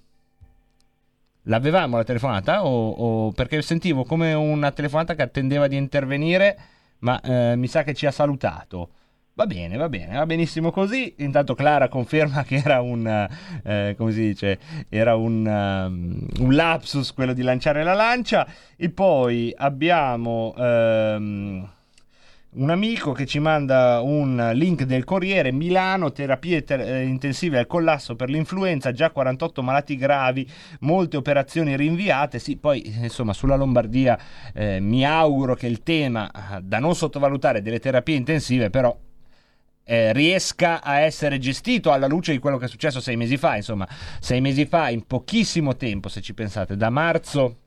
S3: L'avevamo la telefonata? O, o perché sentivo come una telefonata che attendeva di intervenire ma eh, mi sa che ci ha salutato. Va bene, va bene, va benissimo così. Intanto Clara conferma che era un, eh, come si dice, era un, um, un, lapsus quello di lanciare la lancia. E poi abbiamo um, un amico che ci manda un link del Corriere, Milano, terapie ter- eh, intensive al collasso per l'influenza, già 48 malati gravi, molte operazioni rinviate. Sì, poi insomma sulla Lombardia eh, mi auguro che il tema eh, da non sottovalutare delle terapie intensive però eh, riesca a essere gestito alla luce di quello che è successo sei mesi fa. Insomma, sei mesi fa, in pochissimo tempo, se ci pensate, da marzo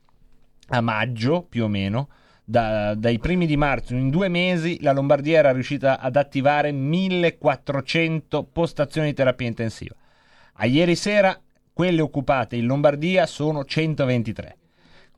S3: a maggio più o meno, da, dai primi di marzo, in due mesi, la Lombardia era riuscita ad attivare 1400 postazioni di terapia intensiva. A ieri sera, quelle occupate in Lombardia sono 123.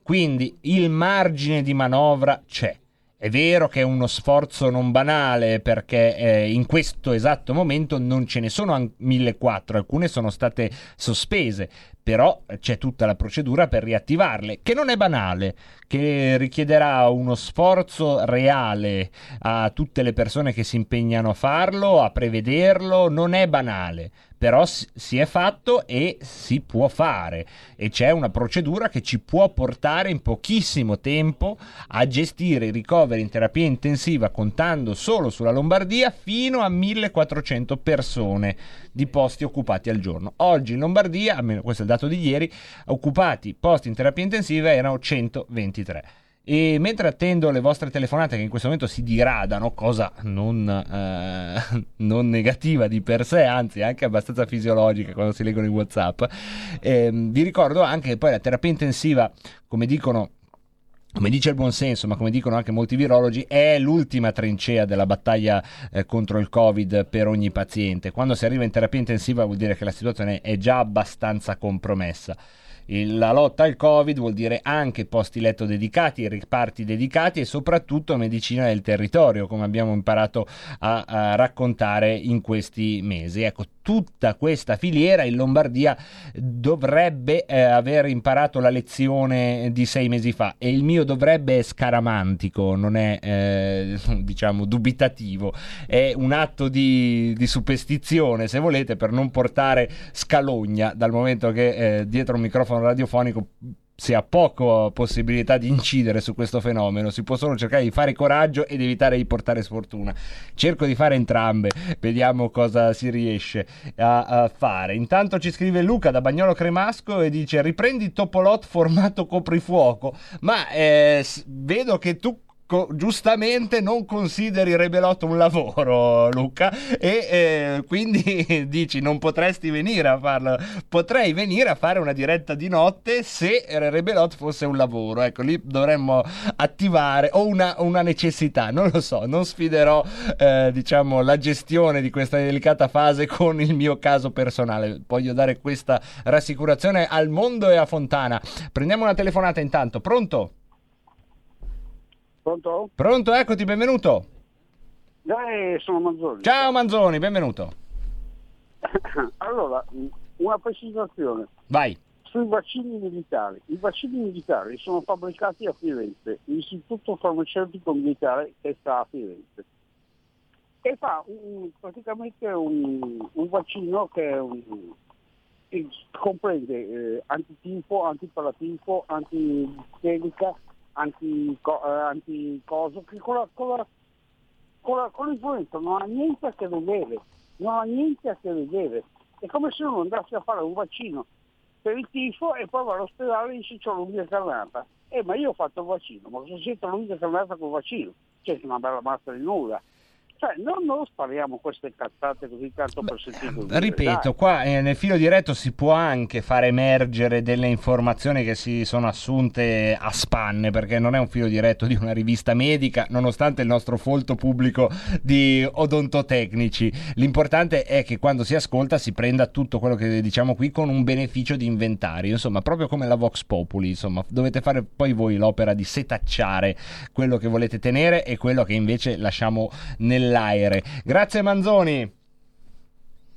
S3: Quindi il margine di manovra c'è. È vero che è uno sforzo non banale perché eh, in questo esatto momento non ce ne sono 1400, alcune sono state sospese, però c'è tutta la procedura per riattivarle, che non è banale, che richiederà uno sforzo reale a tutte le persone che si impegnano a farlo, a prevederlo, non è banale, però si è fatto e si può fare. E c'è una procedura che ci può portare in pochissimo tempo a gestire i ricoveri in terapia intensiva contando solo sulla Lombardia fino a 1400 persone di posti occupati al giorno. Oggi in Lombardia, almeno questo è il dato di ieri, occupati posti in terapia intensiva erano 123. E mentre attendo le vostre telefonate che in questo momento si diradano, cosa non, eh, non negativa di per sé, anzi anche abbastanza fisiologica quando si leggono i WhatsApp, ehm, vi ricordo anche che poi la terapia intensiva, come dicono come dice il buonsenso, ma come dicono anche molti virologi, è l'ultima trincea della battaglia eh, contro il Covid per ogni paziente. Quando si arriva in terapia intensiva vuol dire che la situazione è già abbastanza compromessa. La lotta al Covid vuol dire anche posti letto dedicati, riparti dedicati e soprattutto medicina del territorio, come abbiamo imparato a, a raccontare in questi mesi. Ecco, tutta questa filiera in Lombardia dovrebbe eh, aver imparato la lezione di sei mesi fa e il mio dovrebbe è scaramantico, non è eh, diciamo dubitativo, è un atto di, di superstizione se volete per non portare scalogna dal momento che eh, dietro un microfono radiofonico si ha poco possibilità di incidere su questo fenomeno, si può solo cercare di fare coraggio ed evitare di portare sfortuna. Cerco di fare entrambe, vediamo cosa si riesce a, a fare. Intanto ci scrive Luca da Bagnolo Cremasco e dice riprendi Topolot formato coprifuoco, ma eh, vedo che tu co- giustamente non consideri Rebelot un lavoro, Luca, e eh, quindi dici non potresti venire a farlo. Potrei venire a fare una diretta di notte se Rebelot fosse un lavoro. Ecco, lì dovremmo attivare o una, una necessità, non lo so, non sfiderò eh, diciamo la gestione di questa delicata fase con il mio caso personale. Voglio dare questa rassicurazione al mondo e a Fontana. Prendiamo una telefonata intanto. Pronto?
S23: Pronto?
S3: Pronto, eccoti, benvenuto.
S23: Dai, sono Manzoni.
S3: Ciao Manzoni, benvenuto.
S23: Allora, una precisazione.
S3: Vai.
S23: Sui vaccini militari. I vaccini militari sono fabbricati a Firenze, l'Istituto Farmaceutico Militare che sta a Firenze. E fa un- praticamente un, un vaccino che è un- che comprende eh, antitifo, antipalatifo, antitelica, antico- eh, anticoso, che con la, con con con l'influenza non ha niente a che vedere, non ha niente a che vedere. È come se uno andasse a fare un vaccino per il tifo e poi va all'ospedale e dice c'ho l'unghia carnata. Eh ma io ho fatto il vaccino, ma cosa c'entra l'unghia carnata col vaccino? C'è una bella mazza di nulla. Cioè, non, non spariamo queste cazzate così tanto per sentito dire.
S3: Ripeto,
S23: dai.
S3: qua eh, nel filo diretto si può anche far emergere delle informazioni che si sono assunte a spanne, perché non è un filo diretto di una rivista medica, nonostante il nostro folto pubblico di odontotecnici. L'importante è che quando si ascolta si prenda tutto quello che diciamo qui con un beneficio di inventario, insomma, proprio come la Vox Populi, insomma, dovete fare poi voi l'opera di setacciare quello che volete tenere e quello che invece lasciamo nell'aere. Grazie Manzoni.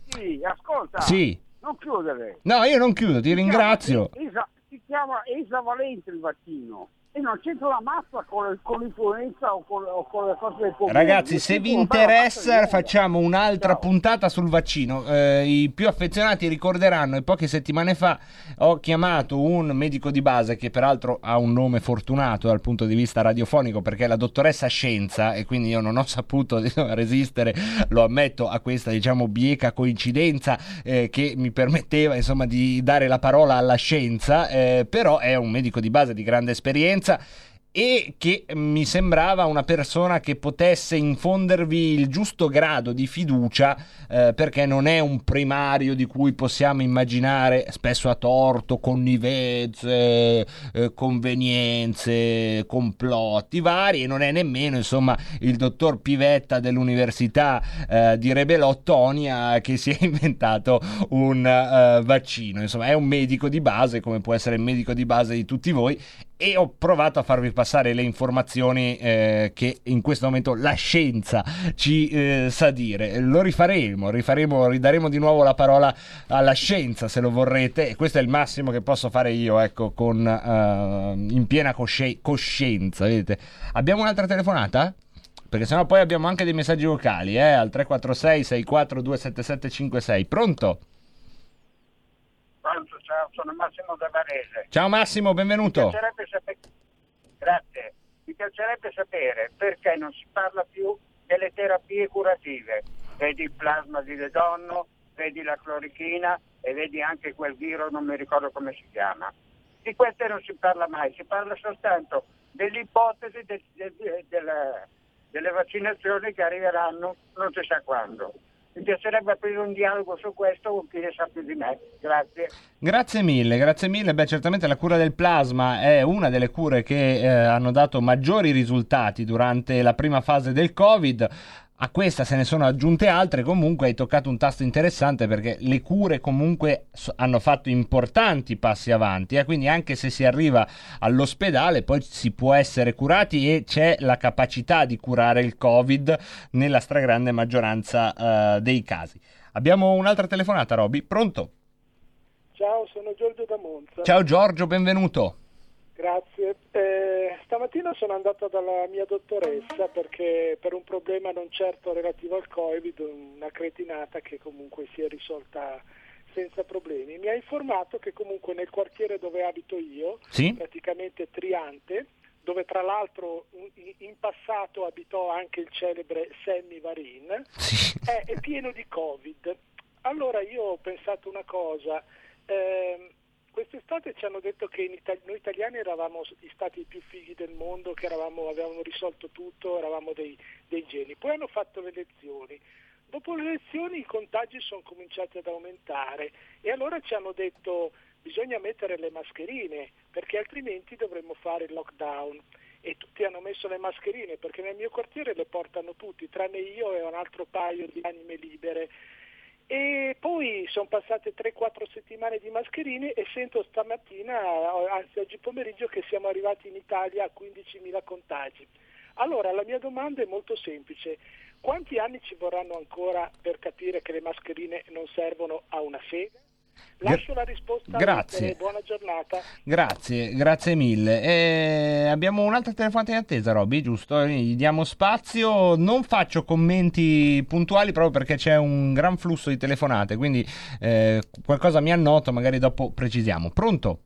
S23: Sì, ascolta.
S3: Sì.
S23: Non chiudere.
S3: No, io non chiudo, ti ringrazio.
S23: chiama Esa- si chiama esavalente il vaccino e non c'entra la mazza con, con l'influenza o con, o con le cose del comune.
S3: Ragazzi, se vi interessa, facciamo un'altra puntata sul vaccino. Eh, I più affezionati ricorderanno, e poche settimane fa ho chiamato un medico di base che peraltro ha un nome fortunato dal punto di vista radiofonico perché è la dottoressa Scienza e quindi io non ho saputo diciamo, resistere, lo ammetto, a questa diciamo bieca coincidenza eh, che mi permetteva insomma di dare la parola alla scienza, eh, però è un medico di base di grande esperienza 자. E che mi sembrava una persona che potesse infondervi il giusto grado di fiducia eh, perché non è un primario di cui possiamo immaginare spesso a torto connivenze, eh, convenienze, complotti vari e non è nemmeno insomma il dottor Pivetta dell'università eh, di Rebelottonia che si è inventato un eh, vaccino. Insomma è un medico di base come può essere il medico di base di tutti voi e ho provato a farvi passare le informazioni eh, che in questo momento la scienza ci eh, sa dire. Lo rifaremo, rifaremo, ridaremo di nuovo la parola alla scienza se lo vorrete e questo è il massimo che posso fare io, ecco, con, eh, in piena cosci- coscienza. Vedete. Abbiamo un'altra telefonata? Perché sennò poi abbiamo anche dei messaggi vocali, eh, al 346 64 277 56. Pronto?
S23: Pronto, ciao, sono Massimo da Varese.
S3: Ciao Massimo,
S23: Mi
S3: benvenuto.
S23: piacerebbe sapere... Grazie. Mi piacerebbe sapere perché non si parla più delle terapie curative. Vedi il plasma di Dedonno, vedi la clorichina e vedi anche quel virus, non mi ricordo come si chiama. Di queste non si parla mai, si parla soltanto
S24: dell'ipotesi de- de- de- delle vaccinazioni che arriveranno non si sa quando. Mi piacerebbe aprire un dialogo su questo con chi ne sa più di me. Grazie.
S3: Grazie mille, grazie mille. Beh, certamente la cura del plasma è una delle cure che eh, hanno dato maggiori risultati durante la prima fase del Covid. A questa se ne sono aggiunte altre, comunque hai toccato un tasto interessante perché le cure comunque hanno fatto importanti passi avanti, eh, quindi anche se si arriva all'ospedale poi si può essere curati e c'è la capacità di curare il Covid nella stragrande maggioranza eh, dei casi. Abbiamo un'altra telefonata, Roby, pronto?
S25: Ciao, sono Giorgio da Monza.
S3: Ciao Giorgio, benvenuto.
S25: Grazie. Eh, stamattina sono andato dalla mia dottoressa perché per un problema non certo relativo al Covid, una cretinata che comunque si è risolta senza problemi. Mi ha informato che comunque nel quartiere dove abito io,
S3: Sì?
S25: praticamente Triante, dove tra l'altro in- passato abitò anche il celebre Sammy Varin, è, è pieno di Covid. Allora io ho pensato una cosa, ehm, quest'estate ci hanno detto che in Ita- noi italiani eravamo gli stati più fighi del mondo, che eravamo- avevamo risolto tutto, eravamo dei, dei geni. Poi hanno fatto le elezioni. Dopo le elezioni i contagi sono cominciati ad aumentare e allora ci hanno detto bisogna mettere le mascherine perché altrimenti dovremmo fare il lockdown. E tutti hanno messo le mascherine perché nel mio quartiere le portano tutti, tranne io e un altro paio di anime libere. E poi sono passate 3-4 settimane di mascherine e sento stamattina, anzi oggi pomeriggio, che siamo arrivati in Italia a 15.000 contagi. Allora la mia domanda è molto semplice. Quanti anni ci vorranno ancora per capire che le mascherine non servono a una sega? Lascio la risposta
S3: grazie.
S25: buona giornata.
S3: Grazie, grazie mille. Eh, abbiamo un'altra telefonata in attesa, Robby, giusto? Gli diamo spazio. Non faccio commenti puntuali proprio perché c'è un gran flusso di telefonate, quindi eh, qualcosa mi annoto, magari dopo precisiamo. Pronto?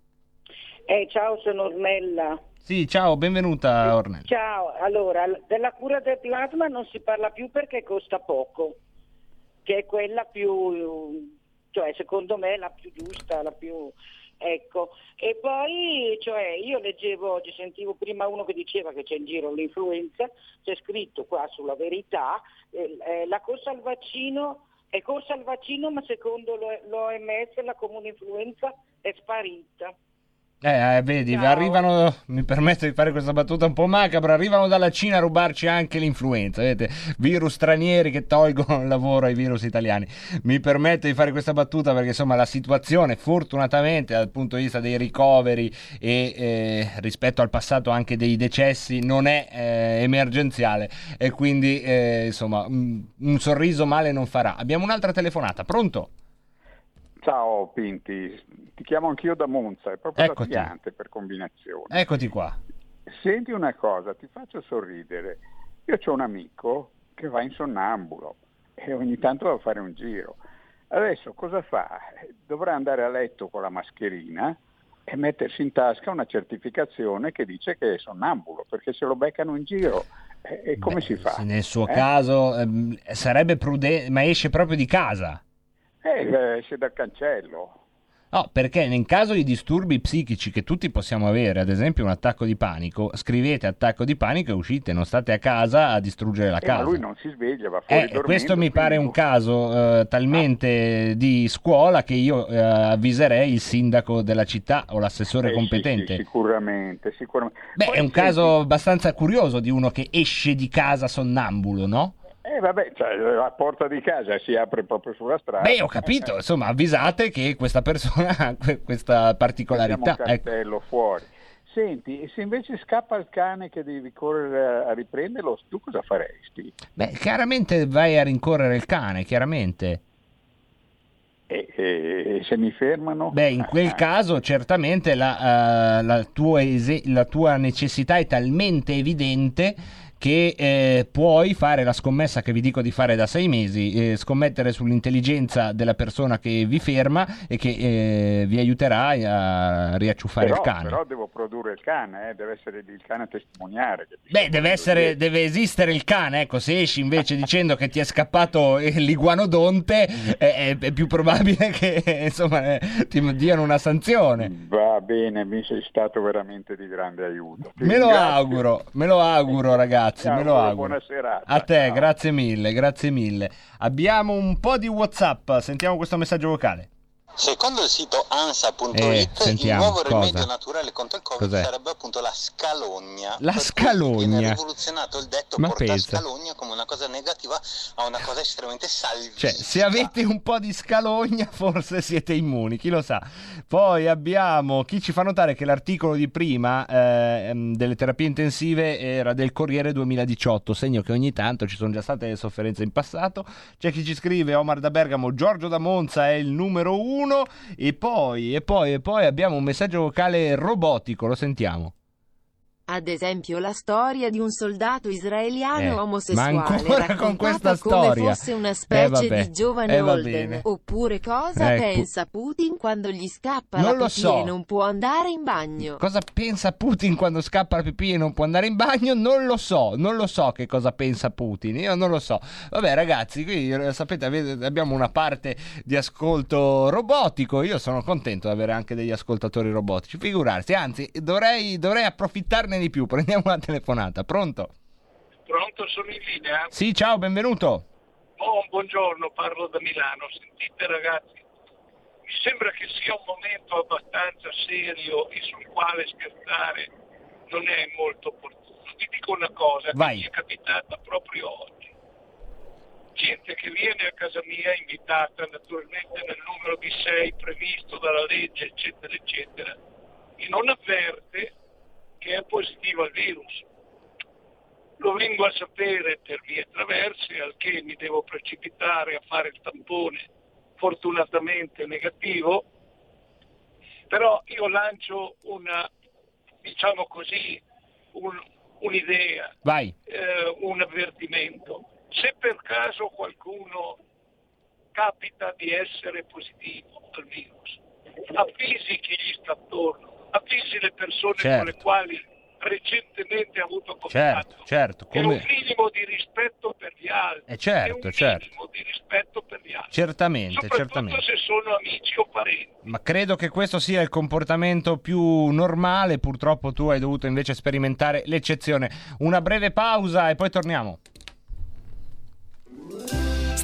S26: Eh, ciao, sono Ornella.
S3: Sì, ciao, benvenuta Ornella.
S26: Ciao, allora, della cura del plasma non si parla più perché costa poco, che è quella più, cioè secondo me la più giusta, la più... Ecco, e poi cioè, io leggevo, oggi sentivo prima uno che diceva che c'è in giro l'influenza, c'è scritto qua sulla verità, eh, eh, la corsa al vaccino è corsa al vaccino ma secondo l'O- l'OMS la comune influenza è sparita.
S3: Eh, eh, vedi, arrivano, mi permetto di fare questa battuta un po' macabra, arrivano dalla Cina a rubarci anche l'influenza, vedete, virus stranieri che tolgono il lavoro ai virus italiani. Mi permetto di fare questa battuta perché insomma la situazione fortunatamente dal punto di vista dei ricoveri e eh, rispetto al passato anche dei decessi non è eh, emergenziale e quindi eh, insomma un, un sorriso male non farà. Abbiamo un'altra telefonata, pronto?
S27: Ciao Pinti, ti chiamo anch'io da Monza, è proprio
S3: Eccoti.
S27: da Chiante per combinazione.
S3: Eccoti qua.
S27: Senti una cosa, ti faccio sorridere. Io ho un amico che va in sonnambulo e ogni tanto va a fare un giro. Adesso cosa fa? Dovrà andare a letto con la mascherina e mettersi in tasca una certificazione che dice che è sonnambulo, perché se lo beccano in giro, e, e come si fa?
S3: Nel suo
S27: Eh?
S3: caso ehm, sarebbe prudente, ma esce proprio di casa.
S27: Eh, esce dal cancello.
S3: No, perché in caso di disturbi psichici che tutti possiamo avere, ad esempio un attacco di panico, scrivete attacco di panico e uscite, non state a casa a distruggere la
S27: Eh, ma
S3: casa.
S27: lui non si sveglia, va fuori
S3: Eh,
S27: dormendo.
S3: questo mi pare un caso eh, talmente di scuola che io eh, avviserei il sindaco della città o l'assessore
S27: Eh, sì,
S3: competente.
S27: sì, sicuramente, sicuramente.
S3: Beh,
S27: Poi
S3: è un
S27: senti-
S3: caso abbastanza curioso di uno che esce di casa sonnambulo, no?
S27: Eh vabbè, cioè, la porta di casa si apre proprio sulla strada.
S3: Beh, ho capito, insomma, avvisate che questa persona ha que- questa particolarità.
S27: un
S3: Ecco.
S27: cartello fuori. Senti, e se invece scappa il cane che devi correre a riprenderlo, tu cosa faresti?
S3: Beh, chiaramente vai a rincorrere il cane, chiaramente.
S27: E, e- e se mi fermano?
S3: Beh, in quel caso certamente la, eh, la tua ese- la tua necessità è talmente evidente che eh, puoi fare la scommessa che vi dico di fare da sei mesi, eh, scommettere sull'intelligenza della persona che vi ferma e che eh, vi aiuterà a riacciuffare
S27: però,
S3: il cane.
S27: però devo produrre il cane, eh, deve essere il cane a testimoniare.
S3: Beh, deve, essere, deve esistere il cane, ecco, se esci invece dicendo che ti è scappato l'iguanodonte, eh, è, è più probabile che insomma eh, ti diano una sanzione.
S27: Va
S28: bene, mi sei stato veramente di grande aiuto. Ti
S3: Me lo
S28: ringrazio.
S3: auguro, me lo auguro ragazzi,
S28: Ti
S3: me lo
S28: auguro
S3: auguro.
S28: buona serata.
S3: A te,
S28: Ciao.
S3: grazie mille, grazie mille. Abbiamo un po' di WhatsApp, sentiamo questo messaggio vocale.
S22: Secondo il sito ansa.it,
S3: Eh,
S22: il nuovo
S3: cosa?
S22: rimedio naturale contro il Covid
S3: Cos'è?
S22: sarebbe appunto la scalogna.
S3: La
S22: cui Viene
S3: scalogna.
S22: rivoluzionato il detto
S3: Ma
S22: porta
S3: pensa.
S22: scalogna come una cosa negativa a una cosa estremamente salvifica.
S3: Cioè, se avete un po' di scalogna, forse siete immuni, chi lo sa. Poi abbiamo chi ci fa notare che l'articolo di prima ehm, delle terapie intensive era del Corriere 2018, segno che ogni tanto ci sono già state sofferenze in passato. C'è chi ci scrive Omar da Bergamo, Giorgio da Monza è il numero uno. E poi, e poi, e poi abbiamo un messaggio vocale robotico, lo sentiamo.
S29: Ad esempio la storia di un soldato israeliano
S3: Eh,
S29: omosessuale
S3: con questa
S29: come
S3: storia.
S29: fosse una
S3: Eh,
S29: specie
S3: vabbè,
S29: di giovane
S3: eh,
S29: Holden. Oppure cosa
S3: Eh,
S29: pensa Putin quando gli scappa
S3: Non
S29: la pipì
S3: so.
S29: e non può andare in bagno?
S3: Cosa pensa Putin quando scappa la pipì e non può andare in bagno? Non lo so, non lo so che cosa pensa Putin, io non lo so. Vabbè ragazzi, qui eh, sapete avete- abbiamo una parte di ascolto robotico, io sono contento di avere anche degli ascoltatori robotici, figurarsi, anzi dovrei, dovrei approfittarne di più, prendiamo una telefonata, pronto?
S30: Pronto, sono in linea?
S3: Sì, ciao, benvenuto.
S30: Oh, buongiorno, parlo da Milano. Sentite ragazzi, mi sembra che sia un momento abbastanza serio e sul quale scherzare non è molto opportuno. Vi dico una cosa
S3: Vai.
S30: che mi è capitata proprio oggi. Gente che viene a casa mia invitata naturalmente nel numero di sei previsto dalla legge, eccetera, eccetera, e non avverte che è positivo al virus. Lo vengo a sapere per vie traverse, al che mi devo precipitare a fare il tampone, fortunatamente negativo, però io lancio una, diciamo così, un- un'idea, eh, un avvertimento. Se per caso qualcuno capita di essere positivo al virus, avvisi chi gli sta attorno, avvisi le persone con le
S3: Certo.
S30: quali recentemente ha avuto contatto.
S3: Certo, certo,
S30: È un
S3: come...
S30: minimo di rispetto per gli altri.
S3: Eh, certo, certo.
S30: minimo di rispetto per gli altri.
S3: Certamente,
S30: Soprattutto
S3: certamente.
S30: se sono amici o parenti.
S3: Ma credo che questo sia il comportamento più normale, purtroppo tu hai dovuto invece sperimentare l'eccezione. Una breve pausa e poi torniamo.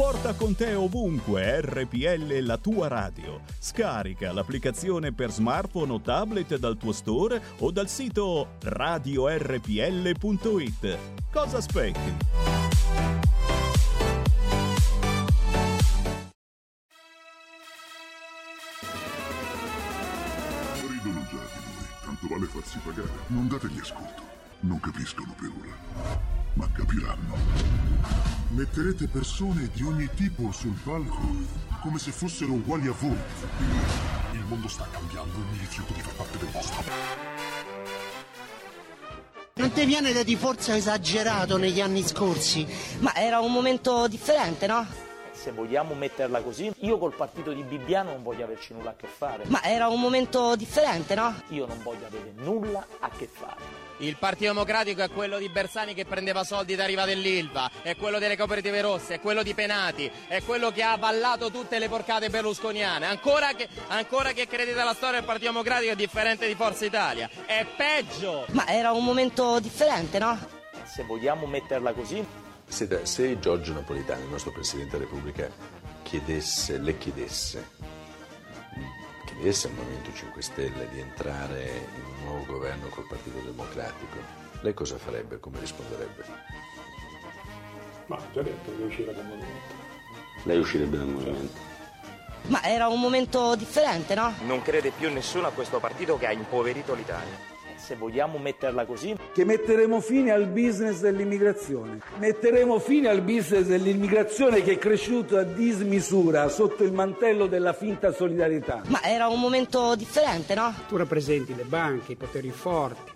S31: Porta con te ovunque RPL la tua radio. Scarica l'applicazione per smartphone o tablet dal tuo store o dal sito radiorpl.it. Cosa aspetti?
S27: Ridono già di noi, tanto vale farsi pagare. Non dategli ascolto. Non capiscono per ora, ma capiranno. Metterete persone di ogni tipo sul palco, come se fossero uguali a voi. Il mondo sta cambiando e mi rifiuto di far parte del vostro.
S32: Non ti viene da di forza esagerato negli anni scorsi? Ma era un momento differente, no?
S33: Se vogliamo metterla così, io col partito di Bibbiano non voglio averci nulla a che fare.
S32: Ma era un momento differente, no?
S33: Io non voglio avere nulla a che fare.
S2: Il Partito Democratico è quello di Bersani che prendeva soldi da Riva dell'Ilva, è quello delle cooperative rosse, è quello di Penati, è quello che ha avallato tutte le porcate berlusconiane. Ancora che, ancora che credete alla storia del Partito Democratico è differente di Forza Italia. È peggio!
S32: Ma era un momento differente, no?
S33: Se vogliamo metterla così,
S34: Senta, se Giorgio Napolitano, il nostro Presidente della Repubblica, chiedesse, le chiedesse, chiedesse al Movimento 5 Stelle di entrare in nuovo governo col Partito Democratico, lei cosa farebbe? Come risponderebbe?
S35: Ma già detto che uscire dal movimento.
S34: Lei uscirebbe dal movimento.
S32: Ma era un momento differente, no?
S33: Non crede più nessuno a questo partito che ha impoverito l'Italia. Se vogliamo metterla così,
S21: Che metteremo fine al business dell'immigrazione. Metteremo fine al business dell'immigrazione che è cresciuto a dismisura sotto il mantello della finta solidarietà.
S32: Ma era un momento differente, no?
S36: Tu rappresenti le banche, i poteri forti,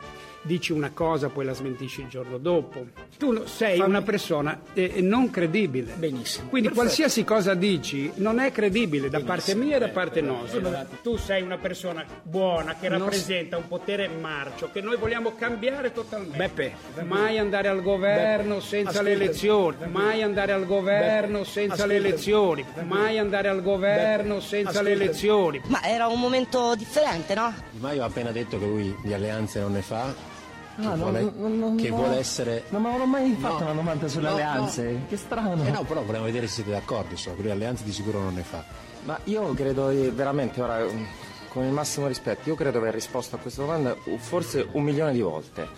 S36: dici una cosa, poi la smentisci il giorno dopo. Tu sei una persona eh, non credibile. Benissimo. Quindi Perfetto. qualsiasi cosa dici non è credibile da parte mia e da parte nostra. Tu sei una persona buona che Non- rappresenta un potere marcio che noi vogliamo cambiare totalmente. Beppe, mai andare al governo
S32: Beppe,
S36: senza
S32: ascoltami.
S36: le elezioni,
S32: Beppe.
S36: mai andare al governo
S32: Beppe,
S36: senza
S32: ascoltami.
S36: le elezioni,
S32: Beppe.
S36: mai andare al governo
S32: Beppe,
S36: senza le
S32: ascoltami.
S36: elezioni.
S32: Ma era un momento differente, no?
S37: Di Maio ha appena detto che lui di alleanze non ne fa, che,
S38: Ah,
S37: vuole,
S38: non- non- non-
S37: che
S38: no.
S37: vuole essere...
S38: Non mi mai fatto
S37: No,
S38: una domanda sulle
S37: no,
S38: alleanze.
S37: no.
S38: Che strano.
S37: Eh no, però vogliamo vedere se siete d'accordo, insomma, che lui alleanze di sicuro non ne fa.
S33: Ma io credo veramente, ora, con il massimo rispetto, io credo di aver risposto a questa domanda forse un milione di volte.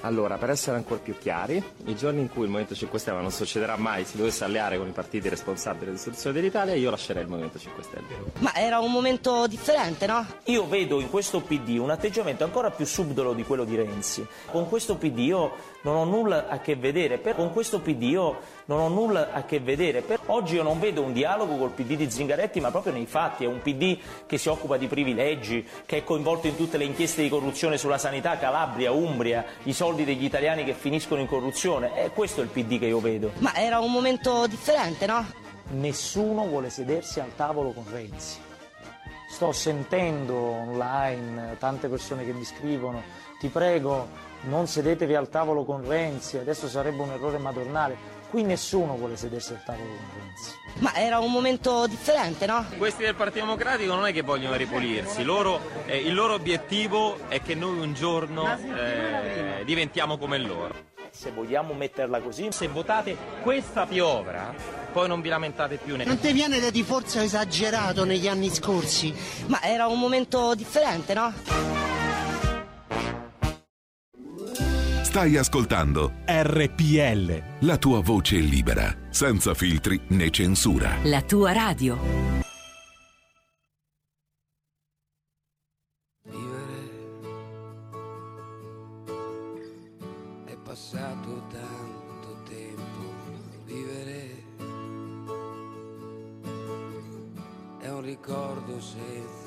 S33: Allora, per essere ancora più chiari, i giorni in cui il Movimento 5 Stelle non succederà mai, si dovesse alleare con i partiti responsabili dell'istituzione dell'Italia, io lascerei il Movimento 5 Stelle.
S32: Ma era un momento differente, no?
S33: Io vedo in questo PD un atteggiamento ancora più subdolo di quello di Renzi. Con questo PD io non ho nulla a che vedere, per- con questo PD io non ho nulla a che vedere. Per- Oggi io non vedo un dialogo col PD di Zingaretti, ma proprio nei fatti, è un PD che si occupa di privilegi, che è coinvolto in tutte le inchieste di corruzione sulla sanità, Calabria, Umbria, i soldi degli italiani che finiscono in corruzione. È questo il PD che io vedo.
S32: Ma era un momento differente, no?
S33: Nessuno vuole sedersi al tavolo con Renzi. Sto sentendo online tante persone che mi scrivono, ti prego, non sedetevi al tavolo con Renzi, adesso sarebbe un errore madornale. Qui nessuno vuole sedersi al tavolo con Renzi.
S32: Ma era un momento differente, no?
S39: Questi del Partito Democratico non è che vogliono ripulirsi, loro, eh, il loro obiettivo è che noi un giorno eh, diventiamo come loro.
S33: Se vogliamo metterla così, se votate questa piovra, poi non vi lamentate più. Ne-
S32: Non ti viene di forza esagerato negli anni scorsi? Ma era un momento differente, no?
S40: Stai ascoltando
S41: RPL.
S40: la tua voce libera, senza filtri né censura.
S13: La tua radio.
S42: È passato tanto tempo, vivere è un ricordo senza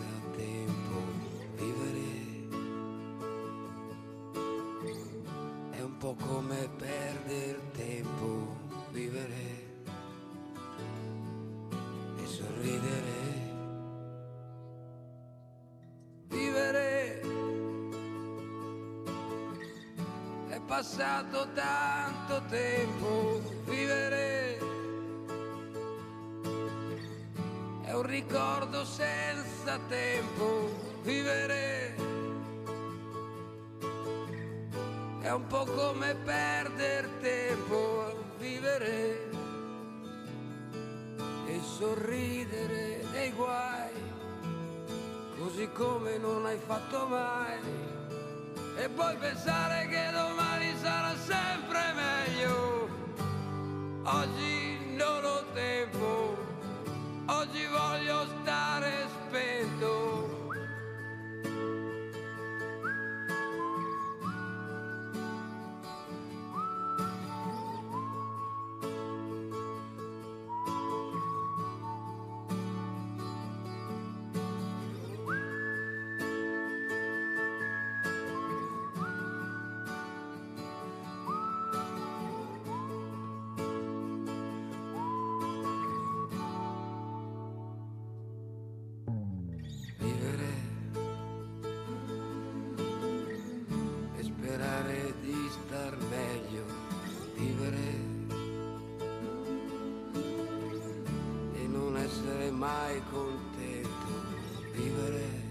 S42: po' come perdere tempo, vivere e sorridere. Vivere è passato tanto tempo, vivere è un ricordo senza tempo, vivere è un po' come perdere tempo, vivere e sorridere dei guai, così come non hai fatto mai. E poi pensare che domani sarà sempre meglio. Oggi non ho tempo, oggi voglio stare spento. Mai contento. Vivere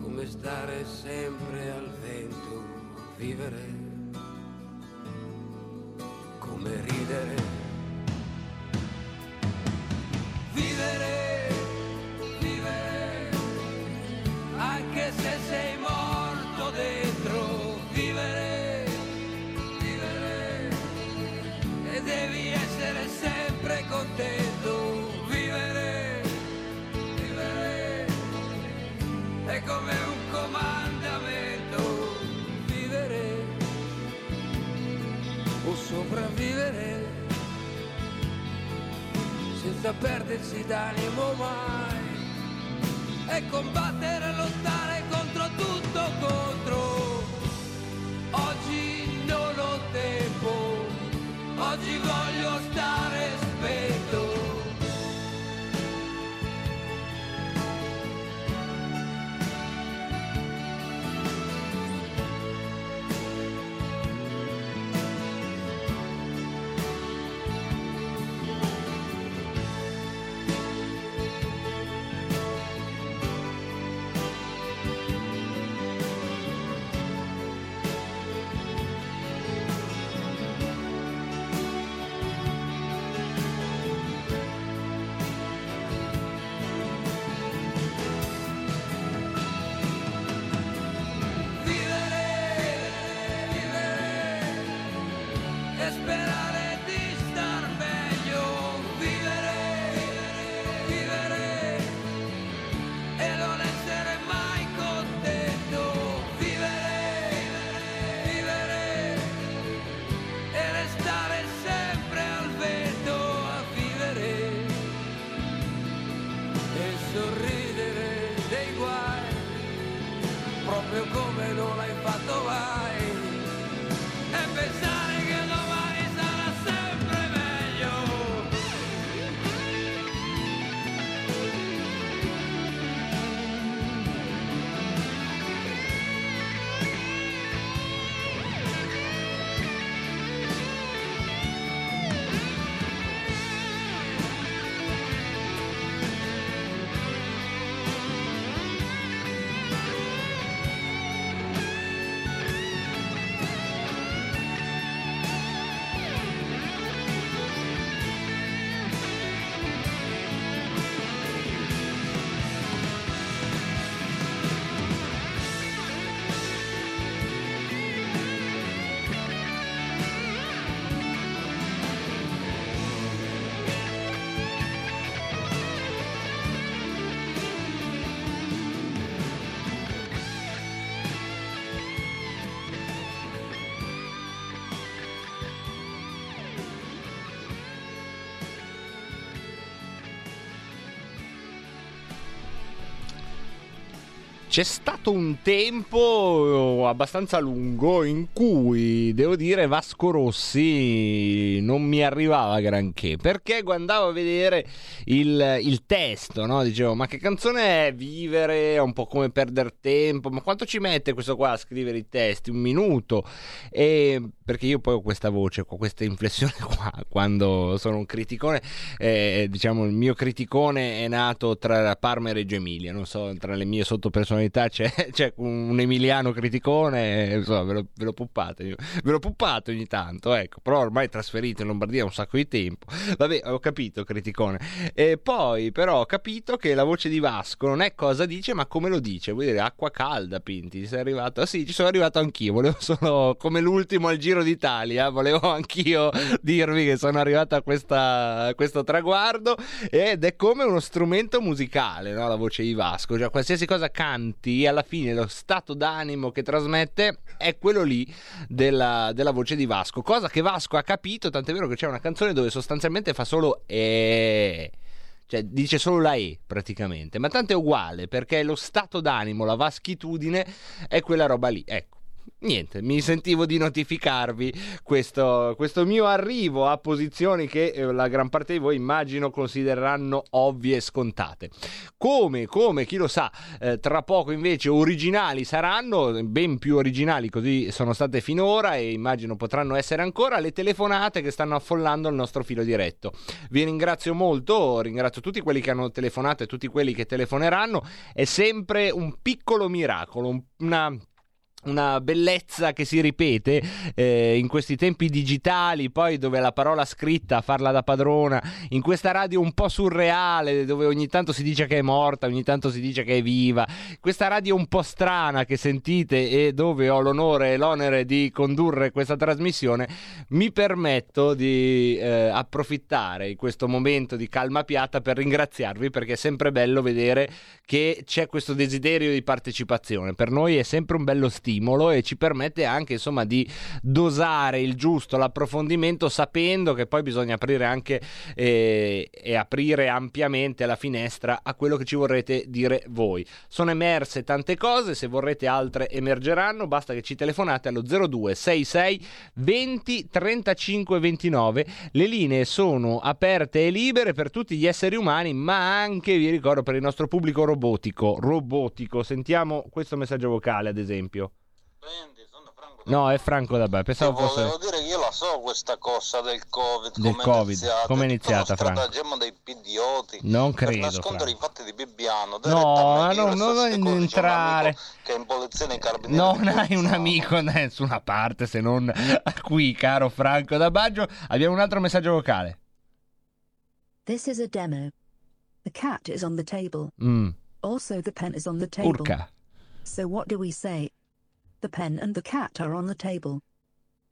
S42: come stare sempre al vento. Vivere perdersi d'animo mai. E combattere,
S3: C'è stato un tempo abbastanza lungo in cui, devo dire, Vasco Rossi non mi arrivava granché, perché andavo a vedere il, il testo, no? dicevo, ma che canzone è Vivere? È un po' come perdere tempo, ma quanto ci mette questo qua a scrivere i testi? Un minuto? E perché io poi ho questa voce, ho questa inflessione qua, quando sono un criticone, eh, diciamo il mio criticone è nato tra Parma e Reggio Emilia, non so, tra le mie sottopersonalità c'è, c'è un emiliano criticone, insomma, ve lo, ve lo puppate, ve lo puppate ogni tanto, ecco, però ormai trasferito in Lombardia un sacco di tempo, vabbè, ho capito criticone, e poi però ho capito che la voce di Vasco non è cosa dice, ma come lo dice, vuol dire acqua calda, Pinti, sei arrivato, ah, sì, ci sono arrivato anch'io, volevo solo, come l'ultimo al Giro d'Italia, volevo anch'io dirvi che sono arrivato a, questa, a questo traguardo, ed è come uno strumento musicale, no? la voce di Vasco, cioè qualsiasi cosa canti, alla fine lo stato d'animo che trasmette è quello lì della, della voce di Vasco, cosa che Vasco ha capito, tant'è vero che c'è una canzone dove sostanzialmente fa solo e cioè dice solo la E praticamente, ma tanto è uguale perché lo stato d'animo, la vaschitudine è quella roba lì, ecco. Niente, mi sentivo di notificarvi questo, questo, mio arrivo a posizioni che eh, la gran parte di voi immagino considereranno ovvie e scontate. Come, come, chi lo sa, eh, tra poco invece originali saranno, ben più originali così sono state finora e immagino potranno essere ancora le telefonate che stanno affollando il nostro filo diretto. Vi ringrazio molto, ringrazio tutti quelli che hanno telefonato e tutti quelli che telefoneranno, è sempre un piccolo miracolo, una una bellezza che si ripete eh, in questi tempi digitali, poi dove la parola scritta farla da padrona, in questa radio un po' surreale, dove ogni tanto si dice che è morta, ogni tanto si dice che è viva, questa radio un po' strana che sentite e dove ho l'onore e l'onere di condurre questa trasmissione, mi permetto di eh, approfittare di questo momento di calma piatta per ringraziarvi perché è sempre bello vedere che c'è questo desiderio di partecipazione, per noi è sempre un bello stile stimolo e ci permette anche insomma di dosare il giusto, l'approfondimento sapendo che poi bisogna aprire anche eh, e aprire ampiamente la finestra a quello che ci vorrete dire voi. Sono emerse tante cose, se vorrete altre emergeranno, basta che ci telefonate allo 0266 20 35 29. Le linee sono aperte e libere per tutti gli esseri umani, ma anche vi ricordo per il nostro pubblico robotico. Robotico, sentiamo questo messaggio vocale ad esempio. No, è Franco Dabè. Pensavo
S43: Io
S3: fosse
S43: volevo dire che io la so questa cosa del Covid.
S3: del
S43: come
S3: Covid.
S43: iniziata.
S3: Come è iniziata, Franco?
S43: stratagemma dei pidioti.
S3: Non
S43: Per
S3: credo,
S43: nascondere
S3: Franco.
S43: i fatti di Bibbiano.
S3: No, no,
S43: so
S3: non entrare.
S43: Che è in polizia nei carabinieri.
S3: Non hai un amico da nessuna parte se non qui, caro Franco da Baggio. Abbiamo un altro messaggio vocale.
S44: This is a demo. The cat is on the table.
S3: Mm,
S44: Also, the pen is on the table.
S3: urca.
S44: So, what do we say? The pen and the cat are on the table.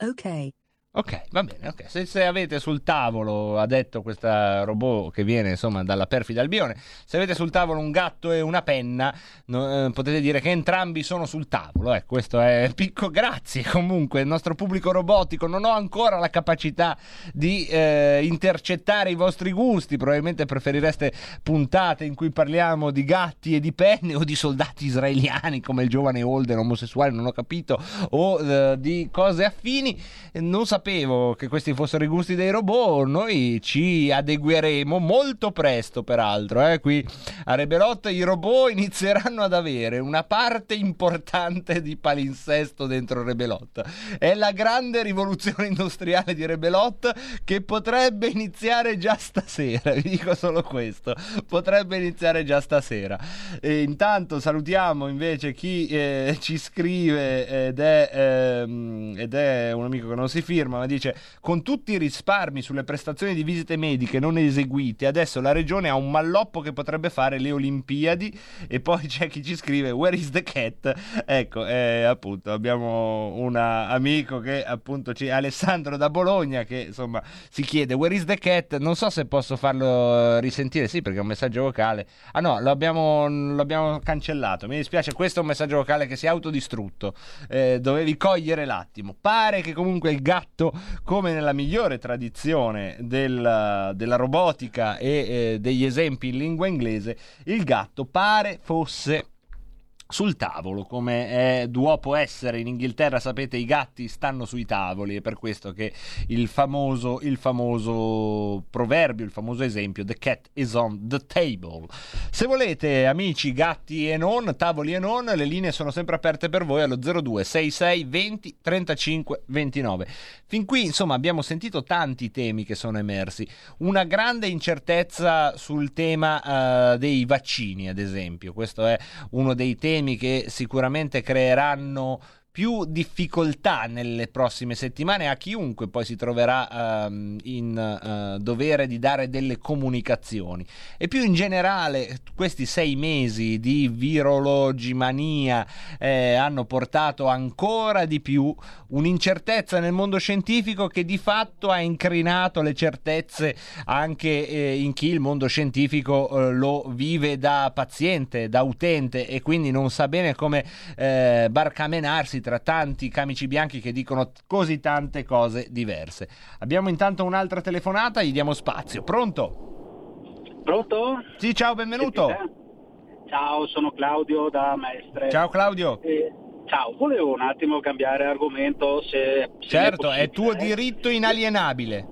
S44: Okay.
S3: Ok, va bene. ok. Se, se avete sul tavolo, ha detto questa robot che viene insomma dalla perfida Albione, se avete sul tavolo un gatto e una penna, no, eh, potete dire che entrambi sono sul tavolo. Eh, questo è picco. Grazie comunque, il nostro pubblico robotico. Non ho ancora la capacità di eh, intercettare i vostri gusti. Probabilmente preferireste puntate in cui parliamo di gatti e di penne o di soldati israeliani come il giovane Holden omosessuale, non ho capito, o eh, di cose affini. Non sapevo che questi fossero i gusti dei robot. Noi ci adegueremo molto presto, peraltro. Eh? Qui a Rebelot i robot inizieranno ad avere una parte importante di palinsesto dentro Rebelot. È la grande rivoluzione industriale di Rebelot che potrebbe iniziare già stasera. Vi dico solo questo: potrebbe iniziare già stasera. E intanto salutiamo invece chi eh, ci scrive ed è, ehm, ed è un amico che non si firma, ma dice: Con tutti i risparmi sulle prestazioni di visite mediche non eseguite, adesso la regione ha un malloppo che potrebbe fare le Olimpiadi. E poi c'è chi ci scrive: Where is the cat? Ecco, eh, appunto, abbiamo un amico che appunto ci Alessandro da Bologna che insomma si chiede Where is the cat? Non so se posso farlo eh, risentire, sì, perché è un messaggio vocale. Ah no, lo abbiamo, lo abbiamo cancellato. Mi dispiace, questo è un messaggio vocale che si è autodistrutto. Eh, dovevi cogliere l'attimo. Pare che comunque il gatto, come nella migliore tradizione del- della robotica e eh, degli esempi in lingua inglese, il gatto pare fosse sul tavolo, come è, duopo essere in Inghilterra, sapete, i gatti stanno sui tavoli, è per questo che il famoso, il famoso proverbio, il famoso esempio, the cat is on the table. Se volete, amici, gatti e non, tavoli e non, le linee sono sempre aperte per voi allo 02 66 20 35 29. Fin qui, insomma, abbiamo sentito tanti temi che sono emersi. Una grande incertezza sul tema eh, dei vaccini, ad esempio. Questo è uno dei temi che sicuramente creeranno più difficoltà nelle prossime settimane a chiunque poi si troverà ehm, in eh, dovere di dare delle comunicazioni. E più in generale questi sei mesi di virologimania eh, hanno portato ancora di più un'incertezza nel mondo scientifico che di fatto ha incrinato le certezze anche eh, in chi il mondo scientifico eh, lo vive da paziente, da utente e quindi non sa bene come eh, tra tanti camici bianchi che dicono così tante cose diverse. Abbiamo intanto un'altra telefonata, gli diamo spazio. Pronto?
S45: Pronto?
S3: Sì, ciao, benvenuto.
S45: Ciao, sono Claudio da Mestre.
S3: Ciao Claudio.
S45: Eh, ciao, volevo un attimo cambiare argomento se... se
S3: Certo,
S45: è
S3: è tuo
S45: possibile.
S3: diritto inalienabile.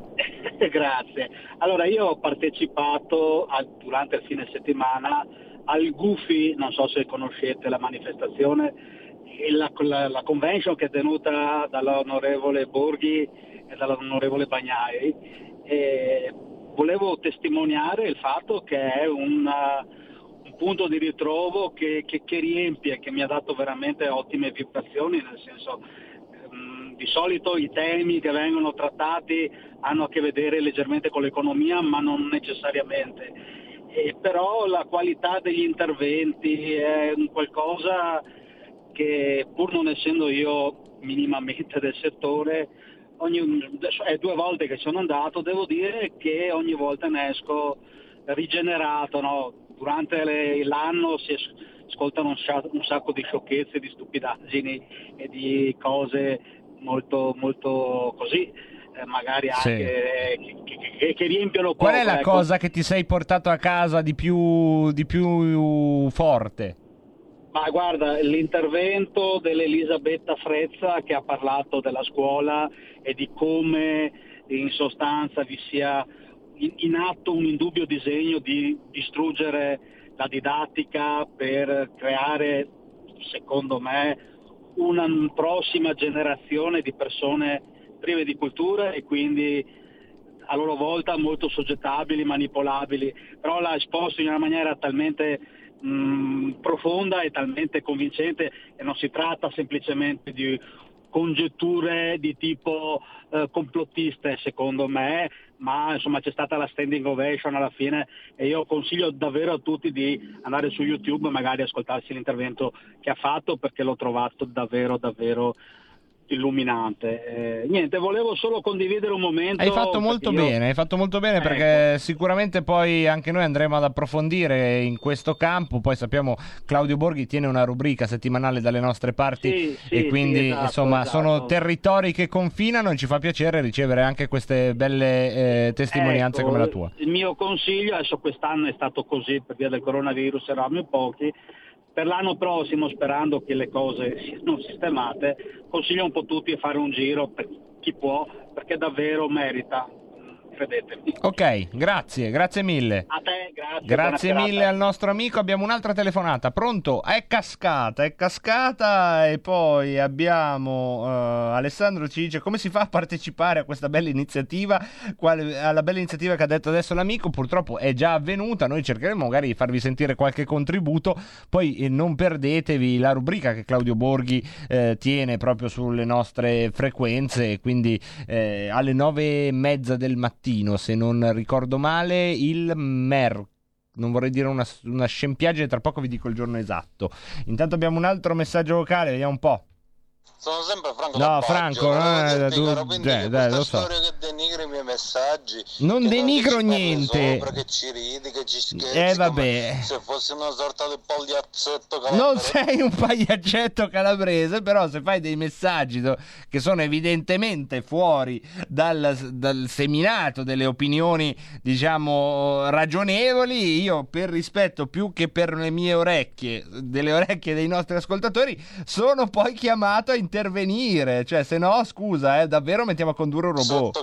S45: Grazie. Allora, io ho partecipato a- durante il fine settimana al Gufi, non so se conoscete la manifestazione, la, la- la convention che è tenuta dall'onorevole Borghi e dall'onorevole Bagnai. E volevo testimoniare il fatto che è un, uh, un punto di ritrovo che, che- che riempie, che mi ha dato veramente ottime vibrazioni, nel senso ehm, di solito i temi che vengono trattati hanno a che vedere leggermente con l'economia, ma non necessariamente. E però la qualità degli interventi è un qualcosa che pur non essendo io minimamente del settore, ogni, è due volte che sono andato, devo dire che ogni volta ne esco rigenerato, no? durante le- l'anno si ascoltano un, un sacco di sciocchezze, di stupidaggini e di cose molto, molto così, eh, magari
S3: Sì.
S45: anche eh, che, che- che riempiono
S3: Qual
S45: poco.
S3: è la
S45: ecco.
S3: cosa che ti sei portato a casa di più, di più forte?
S45: Ma guarda, l'intervento dell'Elisabetta Frezza che ha parlato della scuola e di come in sostanza vi sia in, atto un indubbio disegno di distruggere la didattica per creare, secondo me, una prossima generazione di persone prive di cultura e quindi a loro volta molto soggettabili, manipolabili, però l'ha esposto in una maniera talmente mh, profonda e talmente convincente e non si tratta semplicemente di congetture di tipo eh, complottiste secondo me, ma insomma c'è stata la standing ovation alla fine e io consiglio davvero a tutti di andare su YouTube e magari ascoltarsi l'intervento che ha fatto perché l'ho trovato davvero davvero illuminante. Eh, niente, volevo solo condividere un momento.
S3: Hai fatto molto
S45: io-
S3: bene, hai fatto molto bene
S45: Ecco.
S3: perché sicuramente poi anche noi andremo ad approfondire in questo campo. Poi sappiamo Claudio Borghi tiene una rubrica settimanale dalle nostre parti
S45: Sì, sì,
S3: e quindi
S45: sì, esatto,
S3: insomma
S45: esatto.
S3: sono territori che confinano e ci fa piacere ricevere anche queste belle eh, testimonianze
S45: Ecco,
S3: come la tua.
S45: Il mio consiglio, adesso quest'anno è stato così per via del coronavirus, eravamo in pochi, per l'anno prossimo, sperando che le cose siano sistemate, consiglio un po' tutti di fare un giro per chi può, perché davvero merita, credetemi.
S3: Ok, grazie, grazie mille.
S45: A te, grazie.
S3: Grazie mille
S45: serata.
S3: al nostro amico. Abbiamo un'altra telefonata. Pronto? È cascata, è cascata. E poi abbiamo eh, Alessandro ci dice come si fa a partecipare a questa bella iniziativa. Quale- alla bella iniziativa che ha detto adesso l'amico. Purtroppo è già avvenuta. Noi cercheremo magari di farvi sentire qualche contributo. Poi eh, non perdetevi la rubrica che Claudio Borghi eh, tiene proprio sulle nostre frequenze. Quindi eh, alle nove e mezza del mattino, se non ricordo male, il mer. Non vorrei dire una, una scempiaggine, tra poco vi dico il giorno esatto. Intanto abbiamo un altro messaggio vocale, vediamo un po'.
S43: Sono sempre Franco
S3: No, Franco,
S43: volevo
S3: eh, tu-
S43: quindi che
S3: dai, lo so.
S43: storia che denigri i miei messaggi
S3: Non denigro niente.
S43: sopra, che ci ridi che ci scherzi
S3: Eh, vabbè.
S43: se fossi una sorta di pagliazzetto
S3: Non
S43: calabrese.
S3: sei un pagliaccetto calabrese, però se fai dei messaggi che sono evidentemente fuori dal, dal seminato delle opinioni, diciamo, ragionevoli, io per rispetto più che per le mie orecchie, delle orecchie dei nostri ascoltatori, sono poi chiamato a intervenire. Cioè, se no, scusa, eh, davvero mettiamo a condurre un robot.